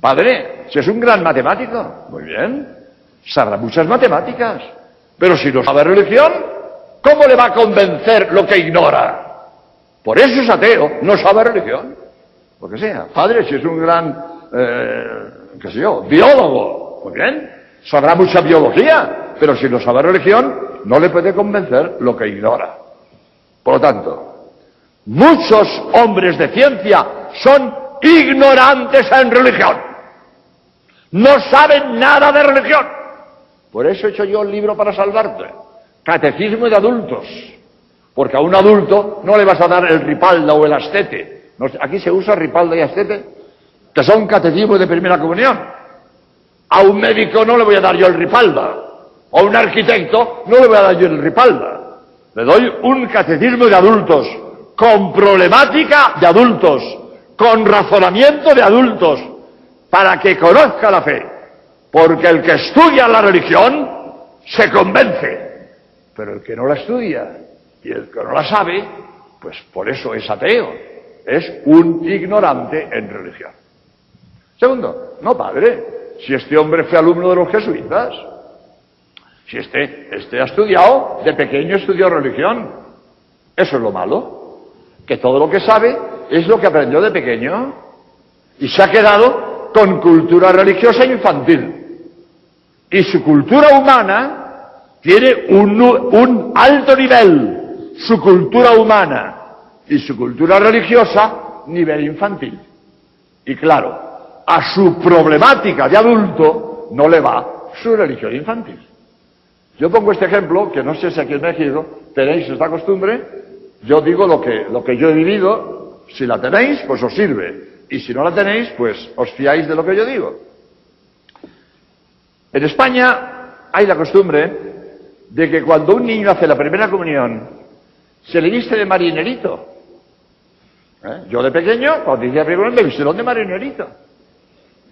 [SPEAKER 2] Padre, si es un gran matemático, muy bien, sabrá muchas matemáticas, pero si no sabe religión, ¿cómo le va a convencer lo que ignora? Por eso es ateo, no sabe religión. Lo que sea. Padre, si es un gran, eh, qué sé yo, biólogo, muy bien, sabrá mucha biología, pero si no sabe religión, no le puede convencer lo que ignora. Por lo tanto, muchos hombres de ciencia son ignorantes en religión. No saben nada de religión. Por eso he hecho yo el libro para salvarte. Catecismo de adultos. Porque a un adulto no le vas a dar el ripalda o el astete. Aquí se usa ripalda y astete, que son catecismos de primera comunión. A un médico no le voy a dar yo el ripalda. A un arquitecto no le voy a dar yo el ripalda. Le doy un catecismo de adultos, con problemática de adultos, con razonamiento de adultos, para que conozca la fe. Porque el que estudia la religión se convence, pero el que no la estudia y el que no la sabe, pues por eso es ateo, es un ignorante en religión. Segundo, no padre, si este hombre fue alumno de los jesuitas, si este, este ha estudiado, de pequeño estudió religión, eso es lo malo, que todo lo que sabe es lo que aprendió de pequeño y se ha quedado con cultura religiosa infantil. Y su cultura humana tiene un, un alto nivel su cultura humana y su cultura religiosa nivel infantil. Y claro, a su problemática de adulto no le va su religión infantil. Yo pongo este ejemplo, que no sé si aquí en México tenéis esta costumbre, yo digo lo que, lo que yo he vivido, si la tenéis, pues os sirve, y si no la tenéis, pues os fiáis de lo que yo digo. En España hay la costumbre de que cuando un niño hace la primera comunión, se le viste de marinerito. ¿Eh? Yo de pequeño, cuando decía primero, me vistieron de marinerito.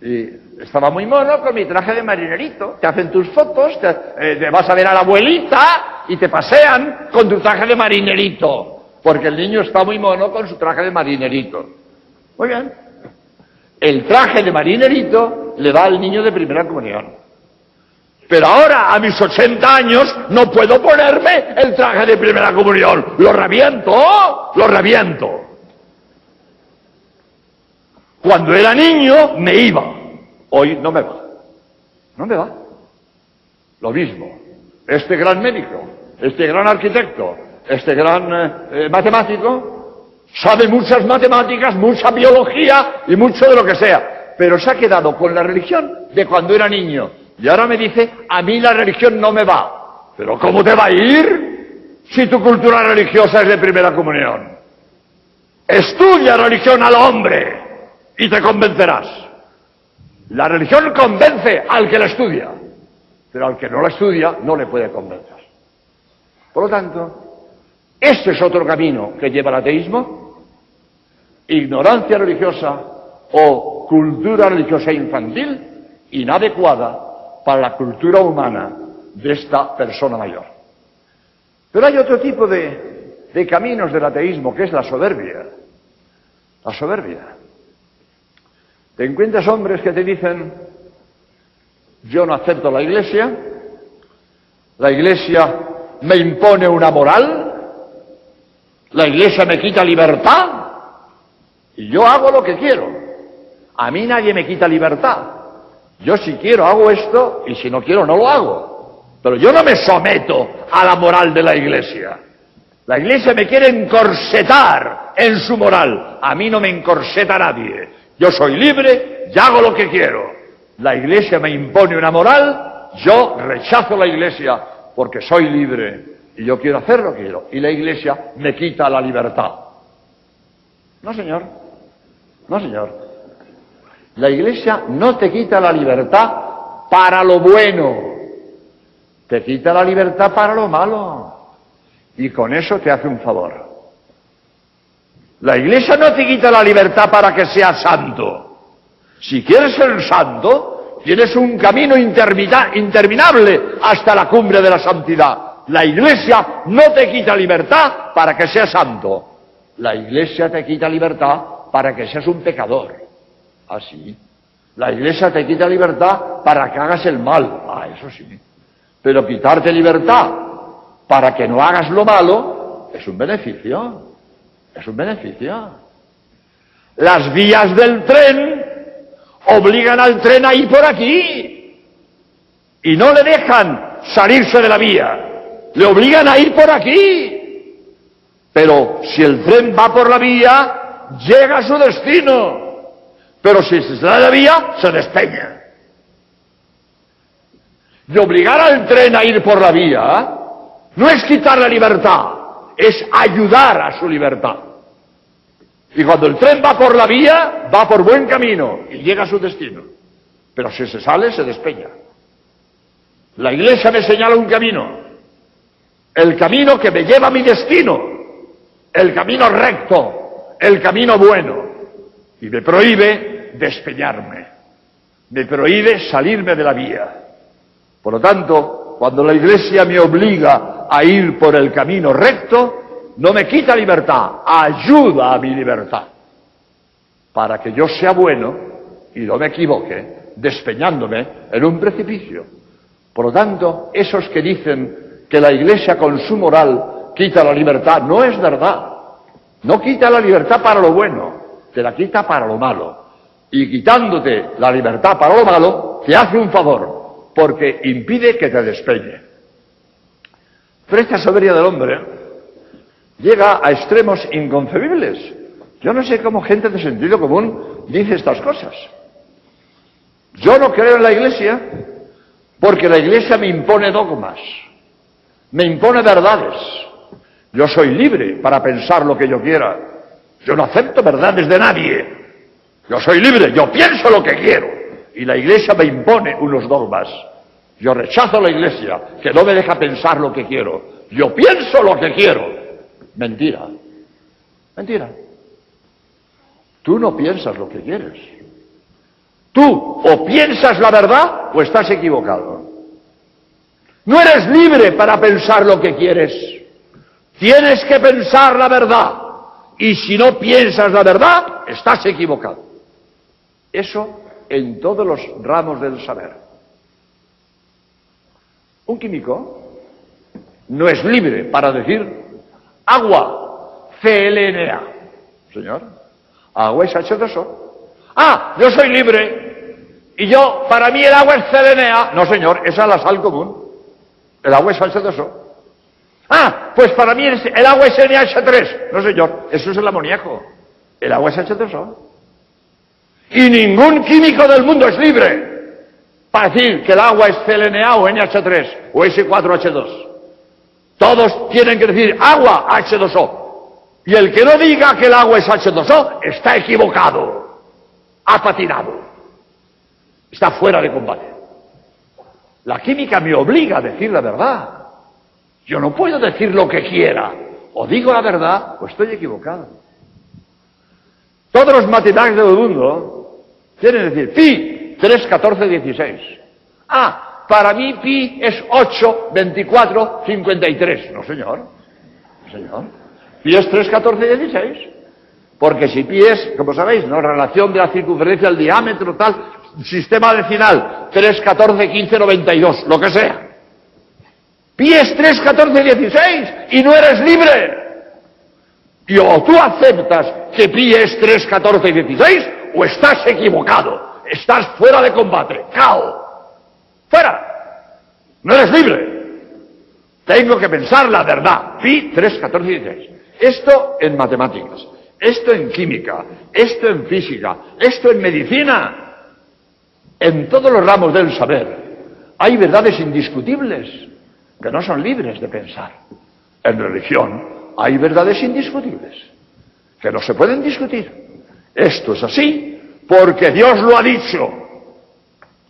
[SPEAKER 2] Y estaba muy mono con mi traje de marinerito. Te hacen tus fotos, eh, te, vas a ver a la abuelita y te pasean con tu traje de marinerito. Porque el niño está muy mono con su traje de marinerito. Muy bien. El traje de marinerito le da al niño de primera comunión. Pero ahora, a mis 80 años, no puedo ponerme el traje de primera comunión. Lo reviento, lo reviento. Cuando era niño, me iba. Hoy no me va. No me va. Lo mismo. Este gran médico, este gran arquitecto, este gran eh, eh, matemático, sabe muchas matemáticas, mucha biología y mucho de lo que sea. Pero se ha quedado con la religión de cuando era niño y ahora me dice, a mí la religión no me va. Pero ¿cómo te va a ir si tu cultura religiosa es de primera comunión? Estudia religión al hombre y te convencerás. La religión convence al que la estudia, pero al que no la estudia no le puede convencer. Por lo tanto, este es otro camino que lleva al ateísmo, ignorancia religiosa o cultura religiosa infantil inadecuada para la cultura humana de esta persona mayor. Pero hay otro tipo de, caminos del ateísmo, que es la soberbia. La soberbia. Te encuentras hombres que te dicen, yo no acepto la iglesia, la iglesia me impone una moral, la iglesia me quita libertad y yo hago lo que quiero. A mí nadie me quita libertad. Yo si quiero hago esto y si no quiero no lo hago. Pero yo no me someto a la moral de la iglesia. La iglesia me quiere encorsetar en su moral. A mí no me encorseta nadie. Yo soy libre y hago lo que quiero. La iglesia me impone una moral, yo rechazo la iglesia porque soy libre y yo quiero hacer lo que quiero. Y la iglesia me quita la libertad. No, señor. No, señor. La iglesia no te quita la libertad para lo bueno, te quita la libertad para lo malo. Y con eso te hace un favor. La iglesia no te quita la libertad para que seas santo. Si quieres ser santo, tienes un camino interminable hasta la cumbre de la santidad. La iglesia no te quita libertad para que seas santo. La iglesia te quita libertad para que seas un pecador. Así. La iglesia te quita libertad para que hagas el mal. Ah, eso sí. Pero quitarte libertad para que no hagas lo malo es un beneficio. Es un beneficio. Las vías del tren obligan al tren a ir por aquí y no le dejan salirse de la vía. Le obligan a ir por aquí. Pero si el tren va por la vía, llega a su destino. Pero si se la vía, se despeña. Y obligar al tren a ir por la vía no es quitar la libertad, es ayudar a su libertad. Y cuando el tren va por la vía, va por buen camino y llega a su destino. Pero si se sale, se despeña. La iglesia me señala un camino, el camino que me lleva a mi destino, el camino recto, el camino bueno, y me prohíbe despeñarme, me prohíbe salirme de la vía. Por lo tanto, cuando la iglesia me obliga a ir por el camino recto, no me quita libertad, ayuda a mi libertad, para que yo sea bueno y no me equivoque, despeñándome en un precipicio. Por lo tanto, esos que dicen que la iglesia con su moral quita la libertad, no es verdad. No quita la libertad para lo bueno, te la quita para lo malo. Y quitándote la libertad para lo malo, te hace un favor, porque impide que te despeñe. Pero esta soberbia del hombre llega a extremos inconcebibles. Yo no sé cómo gente de sentido común dice estas cosas. Yo no creo en la iglesia porque la iglesia me impone dogmas, me impone verdades. Yo soy libre para pensar lo que yo quiera. Yo no acepto verdades de nadie. Yo soy libre, yo pienso lo que quiero. Y la iglesia me impone unos dogmas. Yo rechazo la iglesia, que no me deja pensar lo que quiero. Yo pienso lo que quiero. Mentira. Mentira. Tú no piensas lo que quieres. Tú o piensas la verdad o estás equivocado. No eres libre para pensar lo que quieres. Tienes que pensar la verdad. Y si no piensas la verdad, estás equivocado. Eso en todos los ramos del saber. Un químico no es libre para decir agua, CLNA. Señor, agua es H2O. Ah, yo soy libre. Y yo, para mí el agua es CLNA. No, señor, esa es la sal común. El agua es H2O. Ah, pues para mí el agua es NH3. No, señor, eso es el amoníaco. El agua es H2O. Y ningún químico del mundo es libre para decir que el agua es CLNA o NH3 o S4H2. Todos tienen que decir agua H2O. Y el que no diga que el agua es H2O está equivocado, ha patinado, está fuera de combate. La química me obliga a decir la verdad. Yo no puedo decir lo que quiera. O digo la verdad o estoy equivocado. Todos los matemáticos del mundo quieren decir pi 3, 14, 16. Ah, para mí pi es 8, 24, 53. No, señor. señor. Pi es 3, 14, 16. Porque si pi es, como sabéis, ¿no? relación de la circunferencia al diámetro, tal, sistema decimal, 3, 14, 15, 92, lo que sea. Pi es 3, 14, 16 y no eres libre. Y o tú aceptas que pi es 3, 14, 16 o estás equivocado. Estás fuera de combate. ¡Cao! ¡Fuera! No eres libre. Tengo que pensar la verdad. Pi 3, 14, 16. Esto en matemáticas, esto en química, esto en física, esto en medicina. En todos los ramos del saber hay verdades indiscutibles que no son libres de pensar. En religión hay verdades indiscutibles que no se pueden discutir. Esto es así porque Dios lo ha dicho.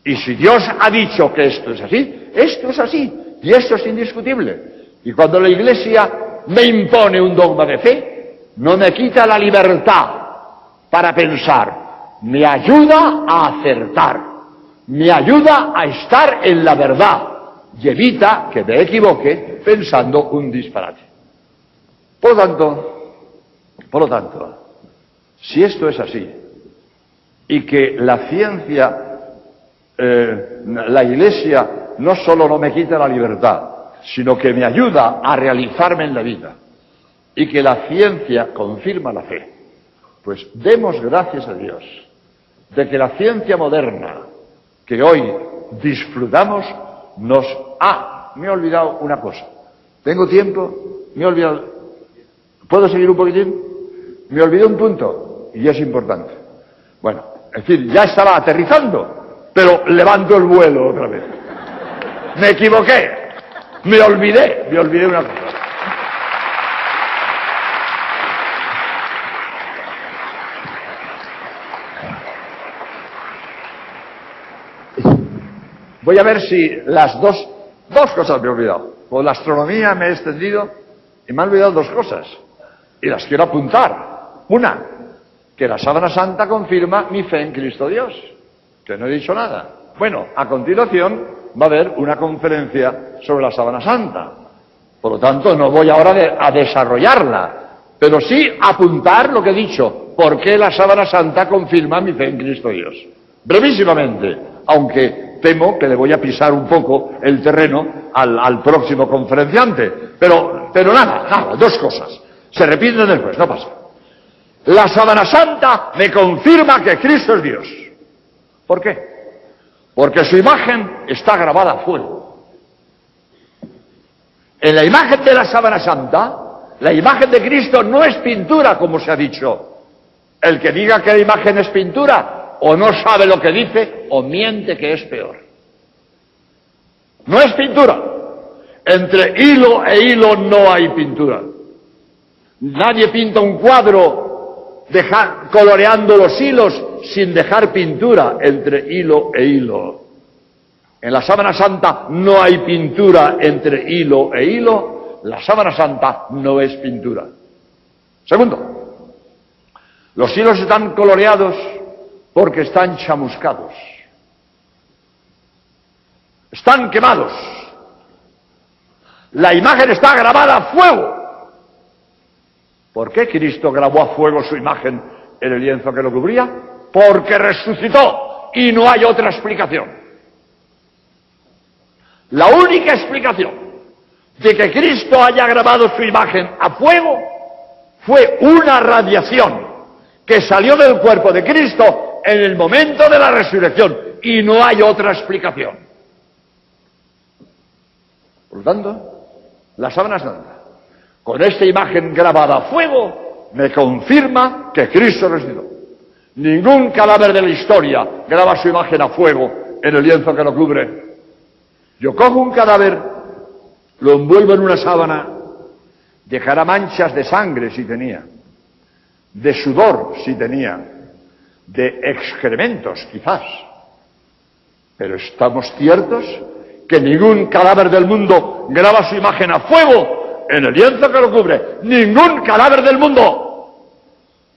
[SPEAKER 2] Y si Dios ha dicho que esto es así, esto es así. Y esto es indiscutible. Y cuando la Iglesia me impone un dogma de fe, no me quita la libertad para pensar, me ayuda a acertar, me ayuda a estar en la verdad y evita que me equivoque pensando un disparate. Por lo tanto, por lo tanto, si esto es así, y que la ciencia, eh, la Iglesia, no solo no me quita la libertad, sino que me ayuda a realizarme en la vida y que la ciencia confirma la fe. Pues demos gracias a Dios de que la ciencia moderna que hoy disfrutamos nos ha... me he olvidado una cosa. ¿Tengo tiempo? Me he olvidado... ¿Puedo seguir un poquitín? Me olvidé un punto y es importante. Bueno, es decir, ya estaba aterrizando, pero levanto el vuelo otra vez. Me equivoqué, me olvidé, me olvidé una cosa. Voy a ver si las dos, dos cosas me he olvidado. Con la astronomía me he extendido y me han olvidado dos cosas. Y las quiero apuntar. Una, que la sábana santa confirma mi fe en Cristo Dios. Que no he dicho nada. Bueno, a continuación va a haber una conferencia sobre la sábana santa. Por lo tanto, no voy ahora a desarrollarla, pero sí apuntar lo que he dicho. ¿Por qué la sábana santa confirma mi fe en Cristo Dios? Brevísimamente, aunque temo que le voy a pisar un poco el terreno al, próximo conferenciante. Pero, pero nada, nada, dos cosas. Se repiten después, no pasa. La sábana santa me confirma que Cristo es Dios. ¿Por qué? Porque su imagen está grabada a. En la imagen de la sábana santa, la imagen de Cristo no es pintura, como se ha dicho. El que diga que la imagen es pintura o no sabe lo que dice o miente que es peor. No es pintura. Entre hilo e hilo no hay pintura. Nadie pinta un cuadro coloreando los hilos sin dejar pintura entre hilo e hilo. En la sábana santa no hay pintura entre hilo e hilo. La sábana santa no es pintura. Segundo, los hilos están coloreados porque están chamuscados, están quemados. La imagen está grabada a fuego. ¿Por qué Cristo grabó a fuego su imagen en el lienzo que lo cubría? Porque resucitó y no hay otra explicación. La única explicación de que Cristo haya grabado su imagen a fuego fue una radiación que salió del cuerpo de Cristo en el momento de la resurrección y no hay otra explicación. Por lo tanto, la sábana santa, con esta imagen grabada a fuego, me confirma que Cristo resucitó. Ningún cadáver de la historia graba su imagen a fuego en el lienzo que lo cubre. Yo cojo un cadáver, lo envuelvo en una sábana, dejará manchas de sangre si tenía, de sudor si tenía, de excrementos, quizás. Pero estamos ciertos que ningún cadáver del mundo graba su imagen a fuego en el lienzo que lo cubre. Ningún cadáver del mundo.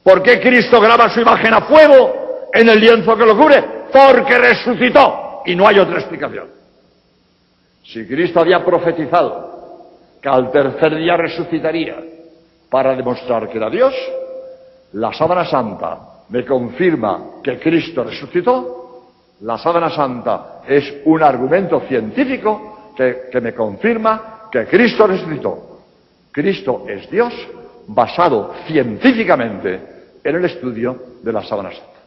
[SPEAKER 2] ¿Por qué Cristo graba su imagen a fuego en el lienzo que lo cubre? Porque resucitó. Y no hay otra explicación. Si Cristo había profetizado que al tercer día resucitaría para demostrar que era Dios, la sábana santa me confirma que Cristo resucitó, la sábana santa es un argumento científico que, me confirma que Cristo resucitó. Cristo es Dios basado científicamente en el estudio de la sábana santa.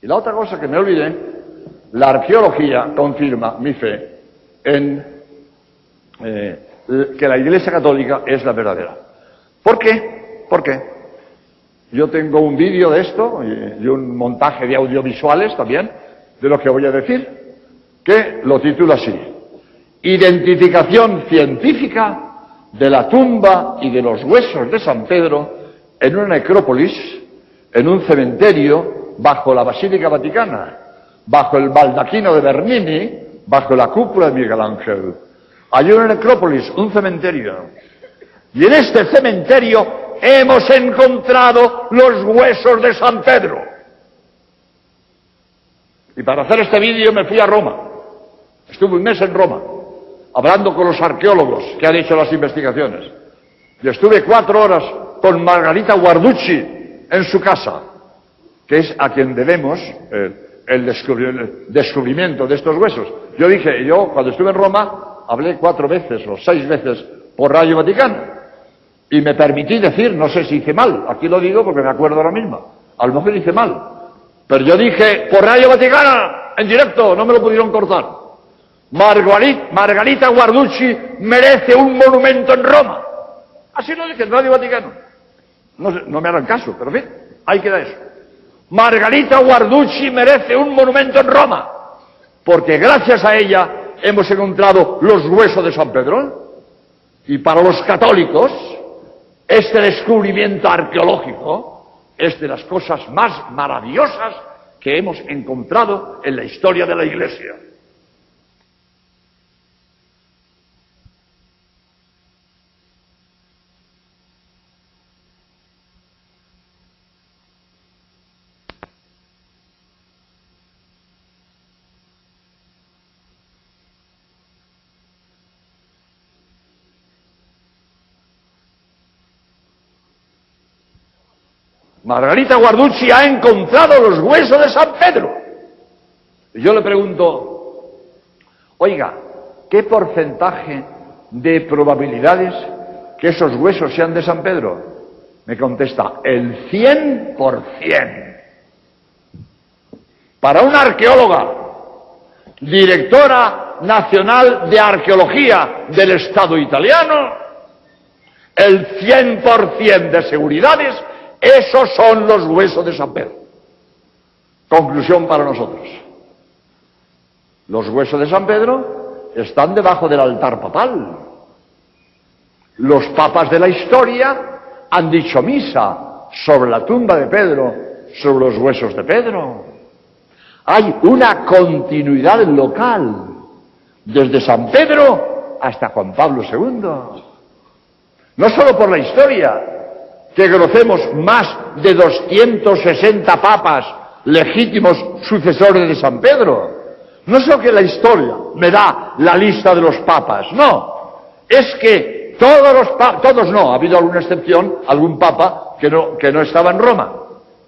[SPEAKER 2] Y la otra cosa que me olvidé, la arqueología confirma mi fe en eh, que la Iglesia Católica es la verdadera. ¿Por qué? ¿Por qué? Yo tengo un vídeo de esto y, un montaje de audiovisuales también de lo que voy a decir, que lo titulo así. Identificación científica de la tumba y de los huesos de San Pedro en una necrópolis, en un cementerio, bajo la Basílica Vaticana, bajo el baldaquino de Bernini, bajo la cúpula de Miguel Ángel. Hay una necrópolis, un cementerio. Y en este cementerio hemos encontrado los huesos de San Pedro. Y para hacer este vídeo me fui a Roma. Estuve un mes en Roma, hablando con los arqueólogos que han hecho las investigaciones. Y estuve cuatro horas con Margarita Guarducci en su casa. que es a quien debemos eh, el descubrimiento de estos huesos. Yo dije, yo cuando estuve en Roma hablé cuatro veces o seis veces por Radio Vaticano y me permití decir, no sé si hice mal, aquí lo digo porque me acuerdo ahora mismo, a lo mejor hice mal, pero yo dije por Radio Vaticana, en directo, no me lo pudieron cortar. Margarita, Margarita Guarducci merece un monumento en Roma. Así lo dije en Radio Vaticano. No, me harán caso, pero en fin, ahí queda eso. Margarita Guarducci merece un monumento en Roma, porque gracias a ella hemos encontrado los huesos de San Pedro. Y para los católicos, este descubrimiento arqueológico es de las cosas más maravillosas que hemos encontrado en la historia de la Iglesia. Margarita Guarducci ha encontrado los huesos de San Pedro. Y yo le pregunto, oiga, ¿qué porcentaje de probabilidades que esos huesos sean de San Pedro? Me contesta, el 100%. Para una arqueóloga, directora nacional de arqueología del Estado italiano, el 100% de seguridades esos son los huesos de San Pedro. Conclusión para nosotros. Los huesos de San Pedro están debajo del altar papal. Los papas de la historia han dicho misa sobre la tumba de Pedro, sobre los huesos de Pedro. Hay una continuidad local, desde San Pedro hasta Juan Pablo II. No solo por la historia, que conocemos más de 260 papas legítimos sucesores de San Pedro. No es que la historia me da la lista de los papas, no. Es que todos los papas, todos no, ha habido alguna excepción, algún papa que no, que no estaba en Roma.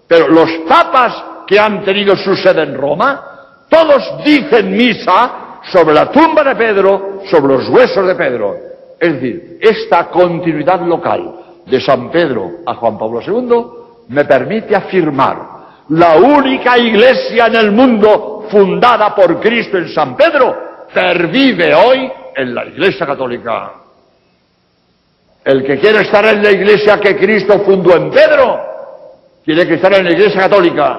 [SPEAKER 2] Pero los papas que han tenido su sede en Roma, todos dicen misa sobre la tumba de Pedro, sobre los huesos de Pedro. Es decir, esta continuidad local de San Pedro a Juan Pablo II me permite afirmar la única iglesia en el mundo fundada por Cristo en San Pedro pervive hoy en la iglesia católica. El que quiere estar en la iglesia que Cristo fundó en Pedro, tiene que estar en la iglesia católica,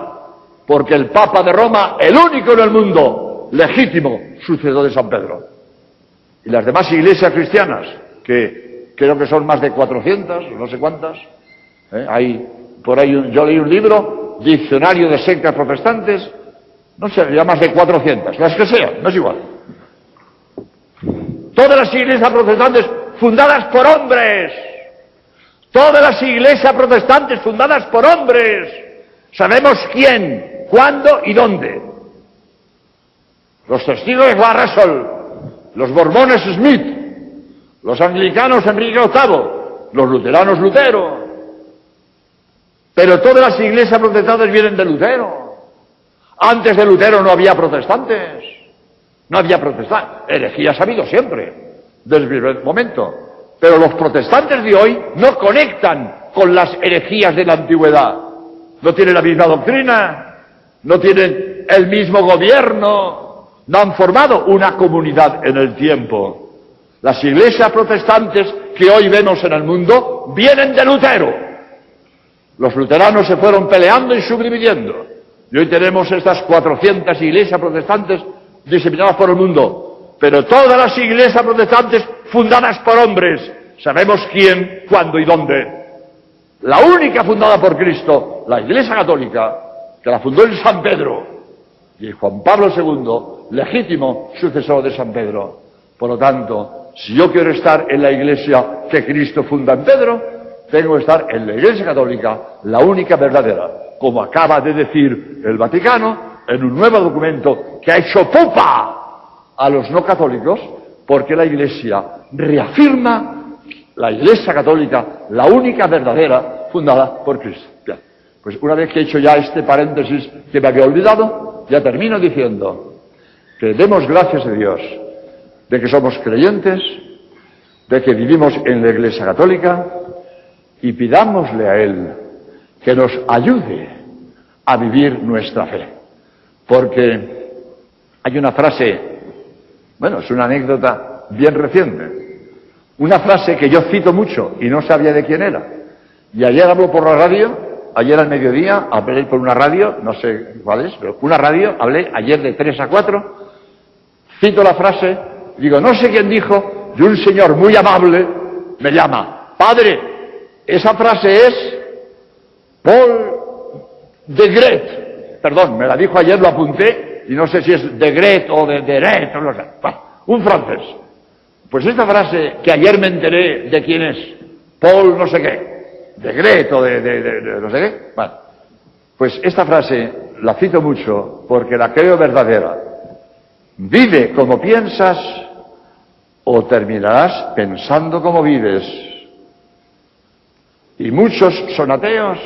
[SPEAKER 2] porque el Papa de Roma, el único en el mundo legítimo sucedó de San Pedro. Y las demás iglesias cristianas que creo que son más de 400, no sé cuántas. ¿eh? Hay, por ahí, yo leí un libro, Diccionario de Sectas Protestantes, no sé, ya más de 400, las que sean, no es igual. Todas las iglesias protestantes fundadas por hombres. Todas las iglesias protestantes fundadas por hombres. Sabemos quién, cuándo y dónde. Los testigos de Warrasol, los mormones Smith, los anglicanos Enrique VIII, los luteranos Lutero. Pero todas las iglesias protestantes vienen de Lutero. Antes de Lutero no había protestantes. No había protestantes. Herejías ha habido siempre, desde el primer momento. Pero los protestantes de hoy no conectan con las herejías de la antigüedad. No tienen la misma doctrina, no tienen el mismo gobierno, no han formado una comunidad en el tiempo. Las iglesias protestantes que hoy vemos en el mundo vienen de Lutero. Los luteranos se fueron peleando y subdividiendo. Y hoy tenemos estas 400 iglesias protestantes diseminadas por el mundo. Pero todas las iglesias protestantes fundadas por hombres, sabemos quién, cuándo y dónde. La única fundada por Cristo, la Iglesia Católica, que la fundó en San Pedro, y Juan Pablo II, legítimo sucesor de San Pedro. Por lo tanto, si yo quiero estar en la iglesia que Cristo funda en Pedro, tengo que estar en la iglesia católica, la única verdadera, como acaba de decir el Vaticano en un nuevo documento que ha hecho pupa a los no católicos, porque la iglesia reafirma la iglesia católica, la única verdadera, fundada por Cristo. Pues una vez que he hecho ya este paréntesis que me había olvidado, ya termino diciendo que demos gracias a Dios de que somos creyentes, de que vivimos en la Iglesia Católica y pidámosle a Él que nos ayude a vivir nuestra fe. Porque hay una frase, bueno, es una anécdota bien reciente, una frase que yo cito mucho y no sabía de quién era. Y ayer hablo por la radio, ayer al mediodía hablé por una radio, no sé cuál es, pero una radio, hablé ayer de 3 a 4, cito la frase, digo, no sé quién dijo, y un señor muy amable me llama, padre, esa frase es Paul de Gret. Perdón, me la dijo ayer, lo apunté, y no sé si es de Gret o de Deret, o no sé. un francés. Pues esta frase que ayer me enteré de quién es, Paul no sé qué, de Gret o de, no sé qué, bueno, pues esta frase la cito mucho porque la creo verdadera. Vive como piensas o terminarás pensando como vives. Y muchos son ateos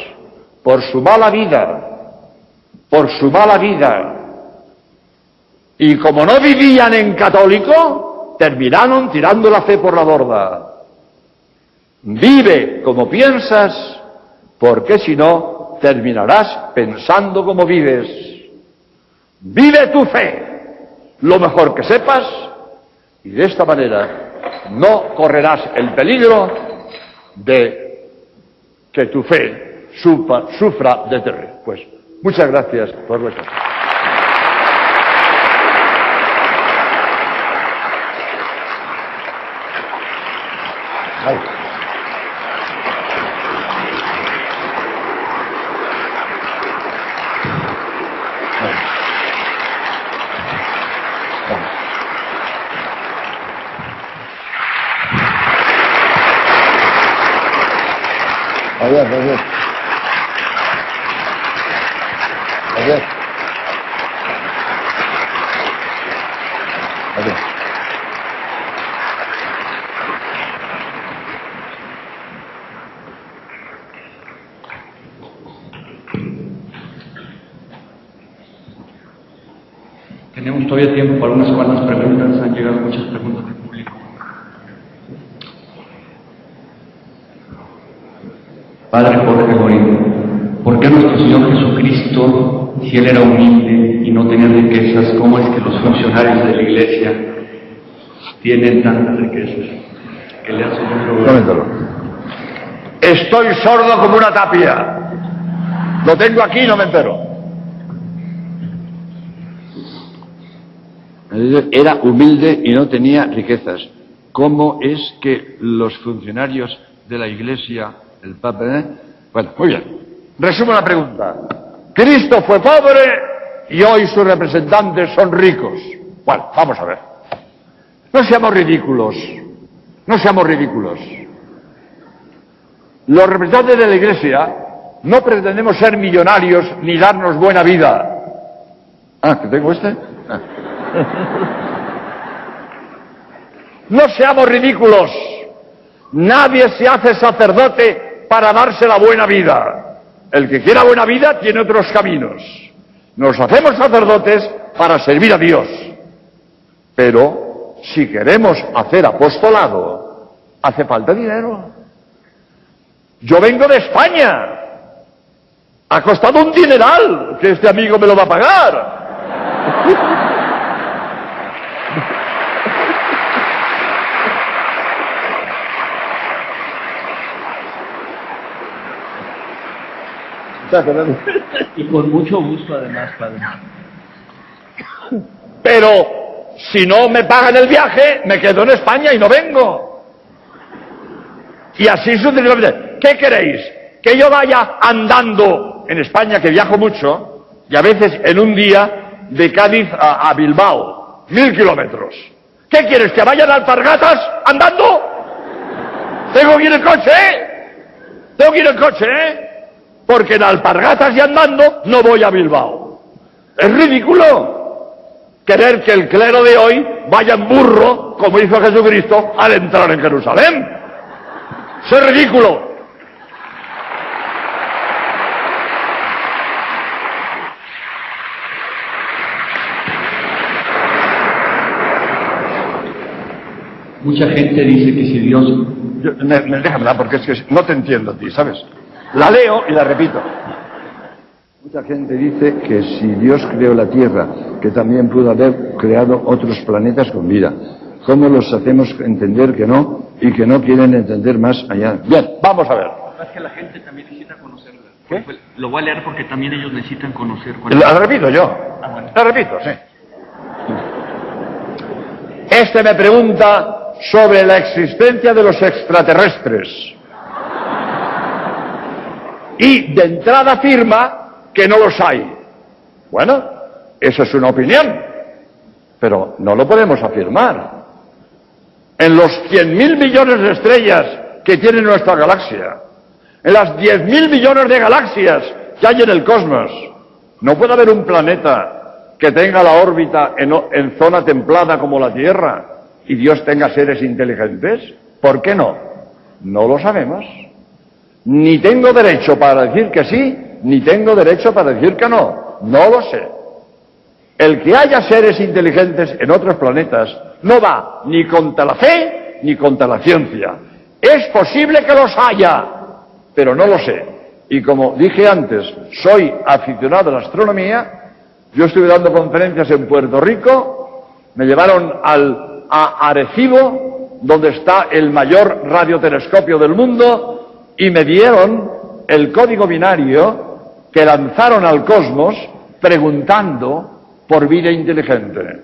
[SPEAKER 2] por su mala vida, por su mala vida. Y como no vivían en católico, terminaron tirando la fe por la borda. Vive como piensas, porque si no, terminarás pensando como vives. Vive tu fe lo mejor que sepas y de esta manera no correrás el peligro de que tu fe sufra de terror. Pues muchas gracias por vuestra.
[SPEAKER 3] Tenemos todavía tiempo para unas cuantas preguntas. Han llegado muchas preguntas Padre Jorge Morín, ¿por qué nuestro Señor Jesucristo, si Él era humilde y no tenía riquezas, cómo es que los funcionarios de la Iglesia tienen tantas riquezas? Que le.
[SPEAKER 2] Estoy sordo como una tapia. Lo tengo aquí y no me entero. Era humilde y no tenía riquezas. ¿Cómo es que los funcionarios de la Iglesia, el Papa... Eh? Bueno, muy bien. Resumo la pregunta. Cristo fue pobre y hoy sus representantes son ricos. Bueno, vamos a ver. No seamos ridículos. No seamos ridículos. Los representantes de la Iglesia no pretendemos ser millonarios ni darnos buena vida. Ah, ¿que tengo este? Ah. No seamos ridículos. Nadie se hace sacerdote para darse la buena vida. El que quiera buena vida tiene otros caminos. Nos hacemos sacerdotes para servir a Dios. Pero si queremos hacer apostolado, hace falta dinero. Yo vengo de España. Ha costado un dineral que este amigo me lo va a pagar.
[SPEAKER 3] Y con mucho gusto además, padre.
[SPEAKER 2] Pero si no me pagan el viaje, me quedo en España y no vengo. Y así sucesivamente. ¿Qué queréis? Que yo vaya andando en España, que viajo mucho, y a veces en un día de Cádiz a, Bilbao, mil kilómetros. ¿Qué quieres? ¿Que vayan alpargatas andando? ¿Tengo que ir en coche? ¿Tengo que ir en coche? ¿eh? porque en alpargatas y andando no voy a Bilbao. Es ridículo querer que el clero de hoy vaya en burro, como hizo Jesucristo, al entrar en Jerusalén. Eso es ridículo.
[SPEAKER 3] Mucha gente dice que si Dios...
[SPEAKER 2] Yo, me, me, porque es que no te entiendo a ti, ¿sabes? La leo y la repito. Mucha gente dice que si Dios creó la Tierra, que también pudo haber creado otros planetas con vida. ¿Cómo los hacemos entender que no y que no quieren entender más allá? Bien, vamos a ver.
[SPEAKER 3] Es que la gente también necesita conocerla. ¿Qué? Lo voy a leer porque también ellos necesitan conocer.
[SPEAKER 2] La repito yo. Ah, bueno. La repito, sí. Este me pregunta sobre la existencia de los extraterrestres. Y de entrada afirma que no los hay. Bueno, eso es una opinión, pero no lo podemos afirmar. En los 100.000 millones de estrellas que tiene nuestra galaxia, en las 10.000 millones de galaxias que hay en el cosmos, no puede haber un planeta que tenga la órbita en, en zona templada como la Tierra y Dios tenga seres inteligentes. ¿Por qué no? No lo sabemos. Ni tengo derecho para decir que sí, ni tengo derecho para decir que no. No lo sé. El que haya seres inteligentes en otros planetas no va ni contra la fe ni contra la ciencia. Es posible que los haya, pero no lo sé. Y como dije antes, soy aficionado a la astronomía, yo estuve dando conferencias en Puerto Rico, me llevaron al, a Arecibo, donde está el mayor radiotelescopio del mundo, y me dieron el código binario que lanzaron al cosmos preguntando por vida inteligente.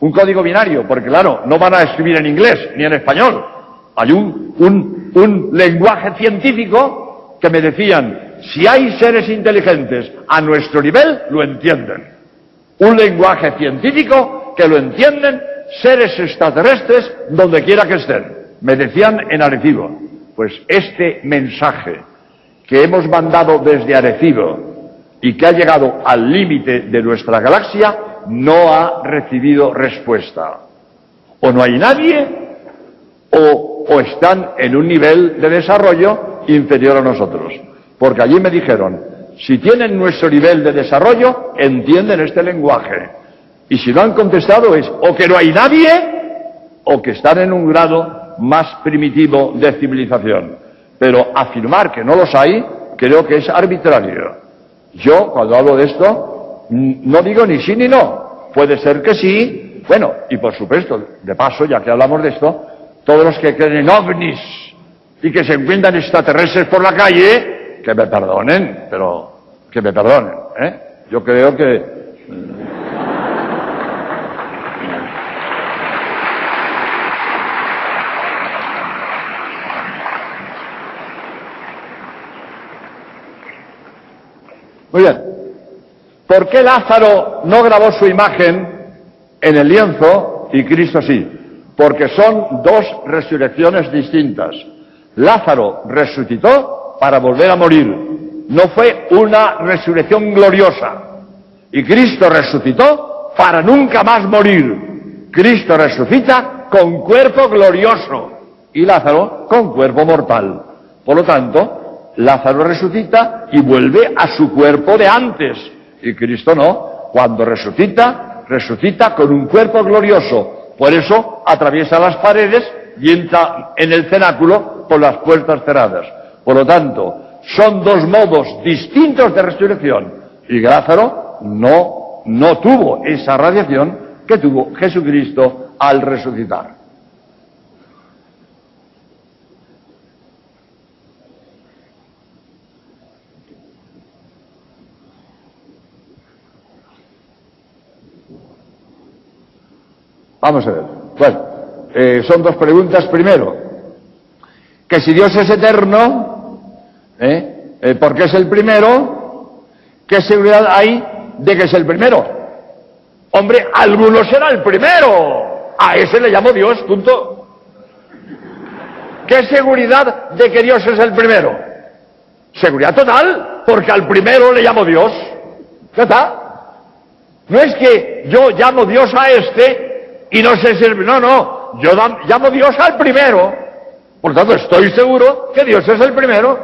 [SPEAKER 2] Un código binario, porque claro, no van a escribir en inglés ni en español. Hay un, lenguaje científico que me decían, si hay seres inteligentes a nuestro nivel, lo entienden. Un lenguaje científico que lo entienden seres extraterrestres donde quiera que estén. Me decían en Arecibo. Pues este mensaje que hemos mandado desde Arecibo y que ha llegado al límite de nuestra galaxia no ha recibido respuesta. O no hay nadie o, están en un nivel de desarrollo inferior a nosotros. Porque allí me dijeron, si tienen nuestro nivel de desarrollo, entienden este lenguaje. Y si no han contestado es o que no hay nadie o que están en un grado más primitivo de civilización. Pero afirmar que no los hay, creo que es arbitrario. Yo, cuando hablo de esto, no digo ni sí ni no. Puede ser que sí. Bueno, y por supuesto, de paso, ya que hablamos de esto, todos los que creen en ovnis y que se encuentran extraterrestres por la calle, que me perdonen, pero que me perdonen. ¿eh? Yo creo que Muy bien. ¿Por qué Lázaro no grabó su imagen en el lienzo y Cristo sí? Porque son dos resurrecciones distintas. Lázaro resucitó para volver a morir. No fue una resurrección gloriosa. Y Cristo resucitó para nunca más morir. Cristo resucita con cuerpo glorioso y Lázaro con cuerpo mortal. Por lo tanto, Lázaro resucita y vuelve a su cuerpo de antes. Y Cristo no. Cuando resucita, resucita con un cuerpo glorioso. Por eso atraviesa las paredes y entra en el cenáculo con las puertas cerradas. Por lo tanto, son dos modos distintos de resurrección. Y Lázaro no, no tuvo esa radiación que tuvo Jesucristo al resucitar. Vamos a ver. Bueno, eh, son dos preguntas. Primero, que si Dios es eterno, ¿eh? eh ¿por qué es el primero? ¿Qué seguridad hay de que es el primero? Hombre, alguno será el primero. A ese le llamo Dios, punto. ¿Qué seguridad de que Dios es el primero? Seguridad total, porque al primero le llamo Dios. ¿Qué está? No es que yo llamo Dios a este y no sé si el... No, no, yo llamo Dios al primero. Por tanto, estoy seguro que Dios es el primero.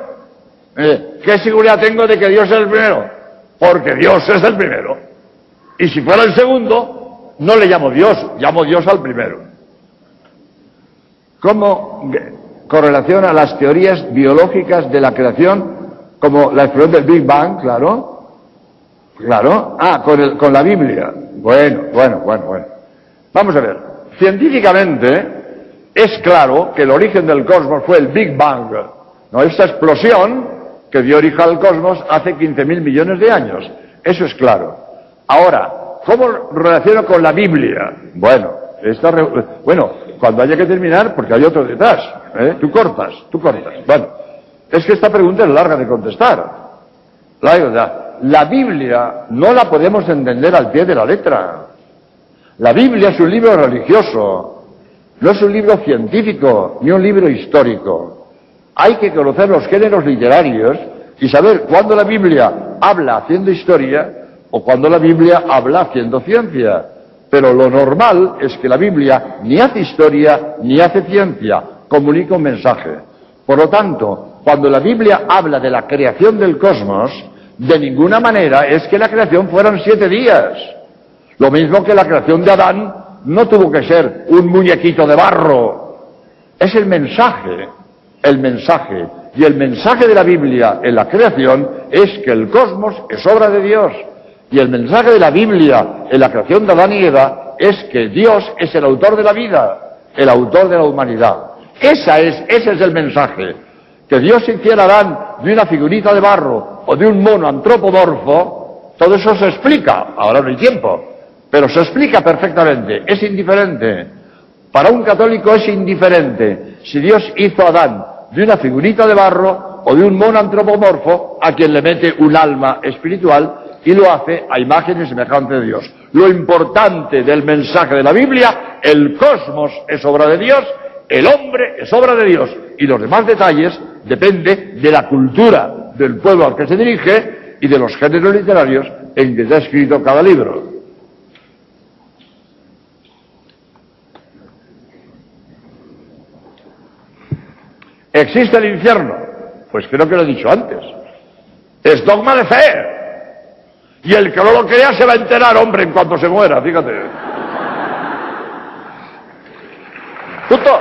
[SPEAKER 2] Eh, ¿Qué seguridad tengo de que Dios es el primero? Porque Dios es el primero. Y si fuera el segundo, no le llamo Dios, llamo Dios al primero. ¿Cómo correlaciona las teorías biológicas de la creación, como la explosión del Big Bang, claro? Claro. Ah, con, con la Biblia. Bueno, bueno, bueno, bueno. Vamos a ver. Científicamente es claro que el origen del cosmos fue el Big Bang, ¿no? Esta explosión que dio origen al cosmos hace 15.000 millones de años. Eso es claro. Ahora, ¿cómo relaciono con la Biblia? Bueno, esta bueno, cuando haya que terminar, porque hay otro detrás. ¿eh? Tú cortas, tú cortas. Bueno, es que esta pregunta es larga de contestar. La. La Biblia no la podemos entender al pie de la letra. La Biblia es un libro religioso, no es un libro científico ni un libro histórico. Hay que conocer los géneros literarios y saber cuándo la Biblia habla haciendo historia o cuándo la Biblia habla haciendo ciencia. Pero lo normal es que la Biblia ni hace historia ni hace ciencia, comunica un mensaje. Por lo tanto, cuando la Biblia habla de la creación del cosmos, de ninguna manera es que la creación fueran siete días. Lo mismo que la creación de Adán no tuvo que ser un muñequito de barro. Es el mensaje, el mensaje. Y el mensaje de la Biblia en la creación es que el cosmos es obra de Dios. Y el mensaje de la Biblia en la creación de Adán y Eva es que Dios es el autor de la vida, el autor de la humanidad. Esa es, ese es el mensaje. Que Dios hiciera Adán de una figurita de barro o de un mono antropomorfo, todo eso se explica. Ahora no hay tiempo, pero se explica perfectamente. Es indiferente. Para un católico es indiferente si Dios hizo a Adán de una figurita de barro o de un mono antropomorfo a quien le mete un alma espiritual y lo hace a imagen y semejanza de Dios. Lo importante del mensaje de la Biblia, el cosmos es obra de Dios, el hombre es obra de Dios y los demás detalles depende de la cultura del pueblo al que se dirige y de los géneros literarios en que está escrito cada libro. ¿Existe el infierno? Pues creo que lo he dicho antes. Es dogma de fe. Y el que no lo crea se va a enterar, hombre, en cuanto se muera, fíjate. Punto.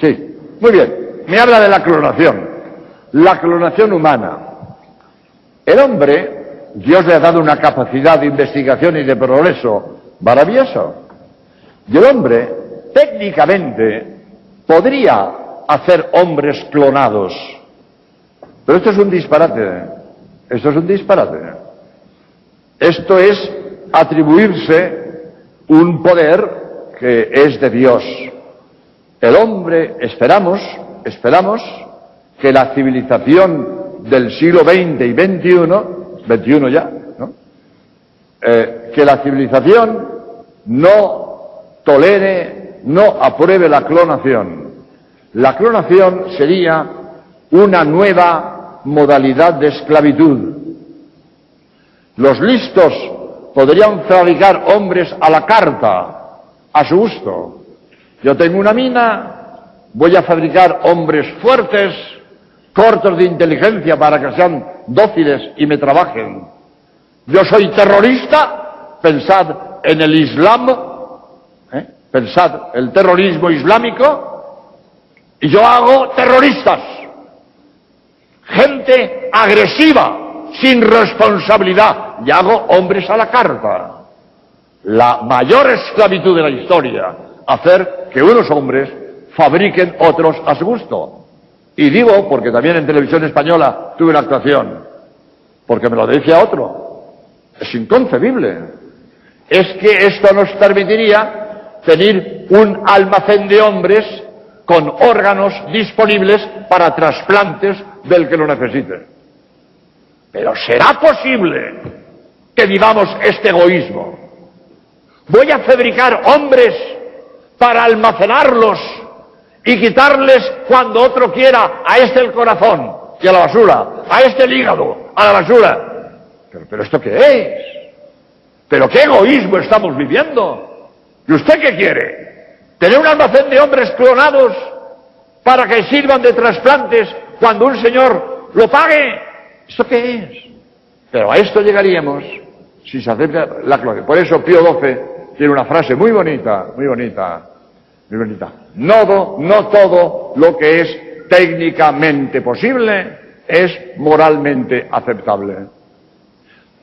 [SPEAKER 2] Sí, muy bien. Me habla de la clonación. La clonación humana. El hombre, Dios le ha dado una capacidad de investigación y de progreso maravilloso. Y el hombre, técnicamente, podría hacer hombres clonados. Pero esto es un disparate. Esto es un disparate. Esto es atribuirse un poder que es de Dios. El hombre, esperamos, esperamos que la civilización del siglo XX y XXI, XXI ya, ¿no? Eh, que la civilización no tolere, no apruebe la clonación. La clonación sería una nueva modalidad de esclavitud. Los listos podrían fabricar hombres a la carta, a su gusto. Yo tengo una mina, voy a fabricar hombres fuertes, cortos de inteligencia para que sean dóciles y me trabajen. Yo soy terrorista, pensad en el Islam, ¿eh? pensad el terrorismo islámico, y yo hago terroristas, gente agresiva, sin responsabilidad, y hago hombres a la carta. La mayor esclavitud de la historia, hacer que unos hombres fabriquen otros a su gusto. Y digo, porque también en televisión española tuve una actuación, porque me lo decía otro, es inconcebible. Es que esto nos permitiría tener un almacén de hombres con órganos disponibles para trasplantes del que lo necesite. Pero ¿será posible que vivamos este egoísmo? Voy a fabricar hombres para almacenarlos y quitarles cuando otro quiera a este el corazón y a la basura, a este el hígado, a la basura. Pero, pero ¿esto qué es? ¿Pero qué egoísmo estamos viviendo? ¿Y usted qué quiere? Tener un almacén de hombres clonados para que sirvan de trasplantes cuando un señor lo pague. ¿Esto qué es? Pero a esto llegaríamos si se acepta la clonación. Por eso Pío XII tiene una frase muy bonita, muy bonita, No, no todo lo que es técnicamente posible es moralmente aceptable.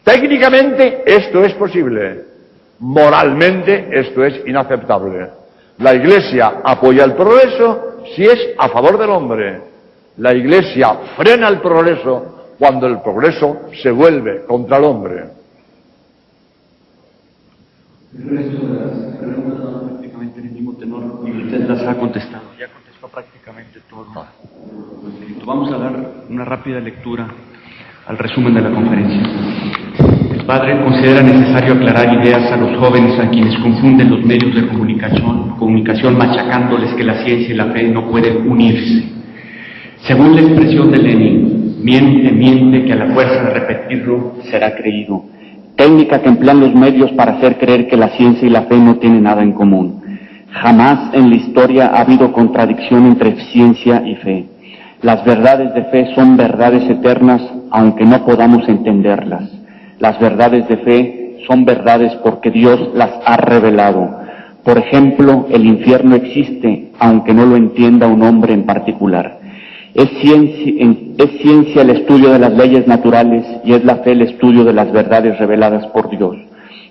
[SPEAKER 2] Técnicamente esto es posible, moralmente esto es inaceptable. La Iglesia apoya el progreso si es a favor del hombre. La Iglesia frena el progreso cuando el progreso se vuelve contra el hombre.
[SPEAKER 3] Usted las ha contestado. Ya contestó prácticamente todo. Vamos a dar una rápida lectura al resumen de la conferencia. El padre considera necesario aclarar ideas a los jóvenes a quienes confunden los medios de comunicación, comunicación machacándoles que la ciencia y la fe no pueden unirse. Según la expresión de Lenin, miente, miente, que a la fuerza de repetirlo será creído. Técnica que emplean los medios para hacer creer que la ciencia y la fe no tienen nada en común. Jamás en la historia ha habido contradicción entre ciencia y fe. Las verdades de fe son verdades eternas aunque no podamos entenderlas. Las verdades de fe son verdades porque Dios las ha revelado. Por ejemplo, el infierno existe aunque no lo entienda un hombre en particular. Es ciencia, el estudio de las leyes naturales y es la fe el estudio de las verdades reveladas por Dios.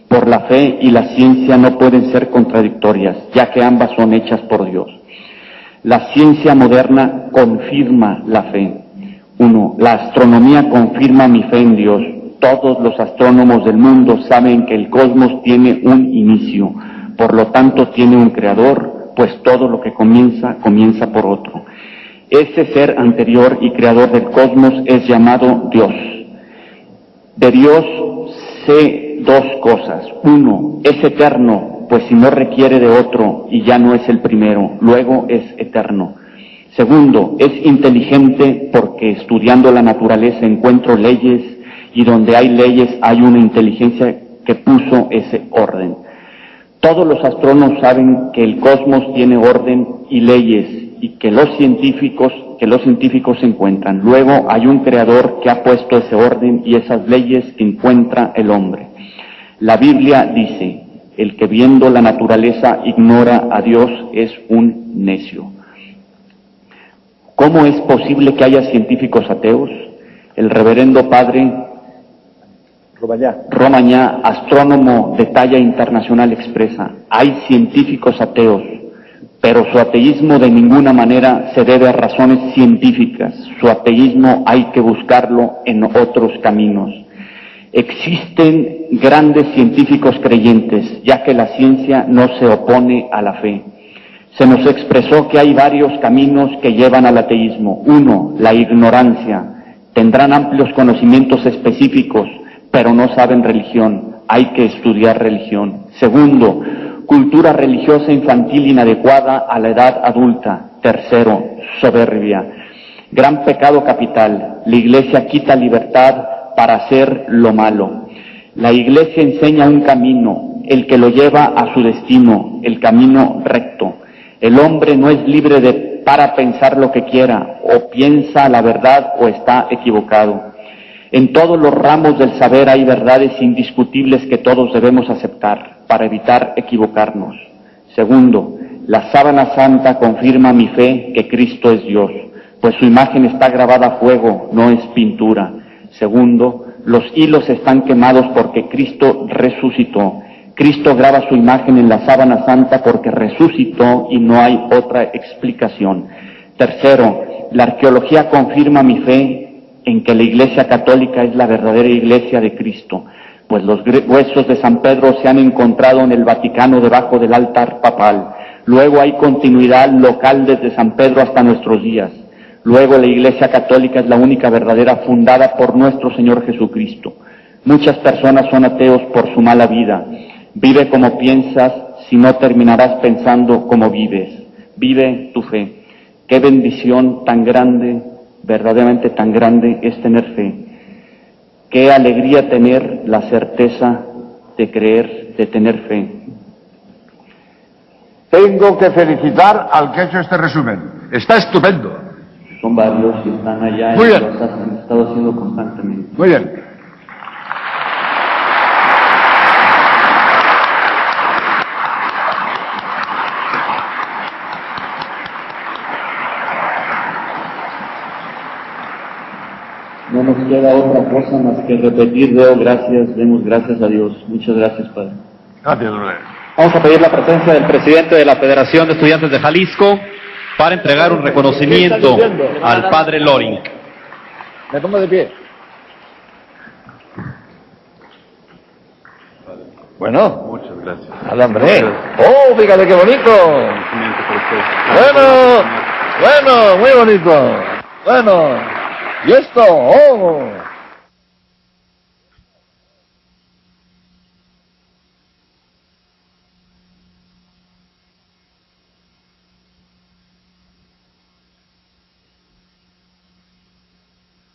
[SPEAKER 3] Por la fe y la ciencia no pueden ser contradictorias, ya que ambas son hechas por Dios. La ciencia moderna confirma la fe. Uno, la astronomía confirma mi fe en Dios. Todos los astrónomos del mundo saben que el cosmos tiene un inicio, por lo tanto tiene un creador, pues todo lo que comienza, comienza por otro. Ese ser anterior y creador del cosmos es llamado Dios. De Dios sé dos cosas. Uno, es eterno, pues si no requiere de otro y ya no es el primero, luego es eterno. Segundo, es inteligente porque estudiando la naturaleza encuentro leyes y donde hay leyes hay una inteligencia que puso ese orden. Todos los astrónomos saben que el cosmos tiene orden y leyes y que los científicos que los científicos encuentran. Luego hay un creador que ha puesto ese orden y esas leyes que encuentra el hombre. La Biblia dice, el que viendo la naturaleza ignora a Dios es un necio. ¿Cómo es posible que haya científicos ateos? El reverendo padre Romañá, astrónomo de talla internacional, expresa, hay científicos ateos, pero su ateísmo de ninguna manera se debe a razones científicas. Su ateísmo hay que buscarlo en otros caminos. Existen grandes científicos creyentes, ya que la ciencia no se opone a la fe. Se nos expresó que hay varios caminos que llevan al ateísmo. Uno, la ignorancia. Tendrán amplios conocimientos específicos, pero no saben religión. Hay que estudiar religión. Segundo, cultura religiosa infantil inadecuada a la edad adulta. Tercero, soberbia. Gran pecado capital. La iglesia quita libertad para hacer lo malo. La iglesia enseña un camino, el que lo lleva a su destino, el camino recto. El hombre no es libre de para pensar lo que quiera, o piensa la verdad o está equivocado. En todos los ramos del saber hay verdades indiscutibles que todos debemos aceptar para evitar equivocarnos. Segundo, la sábana santa confirma mi fe que Cristo es Dios, pues su imagen está grabada a fuego, no es pintura. Segundo, los hilos están quemados porque Cristo resucitó Cristo graba su imagen en la sábana santa porque resucitó y no hay otra explicación. Tercero, la arqueología confirma mi fe en que la Iglesia Católica es la verdadera Iglesia de Cristo, pues los huesos de San Pedro se han encontrado en el Vaticano debajo del altar papal. Luego hay continuidad local desde San Pedro hasta nuestros días. Luego la Iglesia Católica es la única verdadera fundada por nuestro Señor Jesucristo. Muchas personas son ateos por su mala vida Vive como piensas, si no terminarás pensando como vives. Vive tu fe. Qué bendición tan grande, verdaderamente tan grande es tener fe. Qué alegría tener la certeza de creer, de tener fe.
[SPEAKER 2] tengo que felicitar al que ha hecho este resumen. Está estupendo.
[SPEAKER 3] Son varios y están allá
[SPEAKER 2] Muy
[SPEAKER 3] y
[SPEAKER 2] bien.
[SPEAKER 3] los han estado haciendo constantemente.
[SPEAKER 2] Muy bien.
[SPEAKER 3] No nos queda otra cosa más que repetir, deo gracias, demos gracias a Dios. Muchas gracias, Padre.
[SPEAKER 2] Gracias.
[SPEAKER 1] Vamos a pedir la presencia del presidente de la Federación de Estudiantes de Jalisco para entregar un reconocimiento al padre Loring.
[SPEAKER 2] Me pongo de pie. Bueno.
[SPEAKER 4] Muchas gracias.
[SPEAKER 2] Nada, hombre. ¡Oh, fíjate qué bonito! Bueno, bueno, muy bonito. Bueno, ¿y esto? ¡Oh!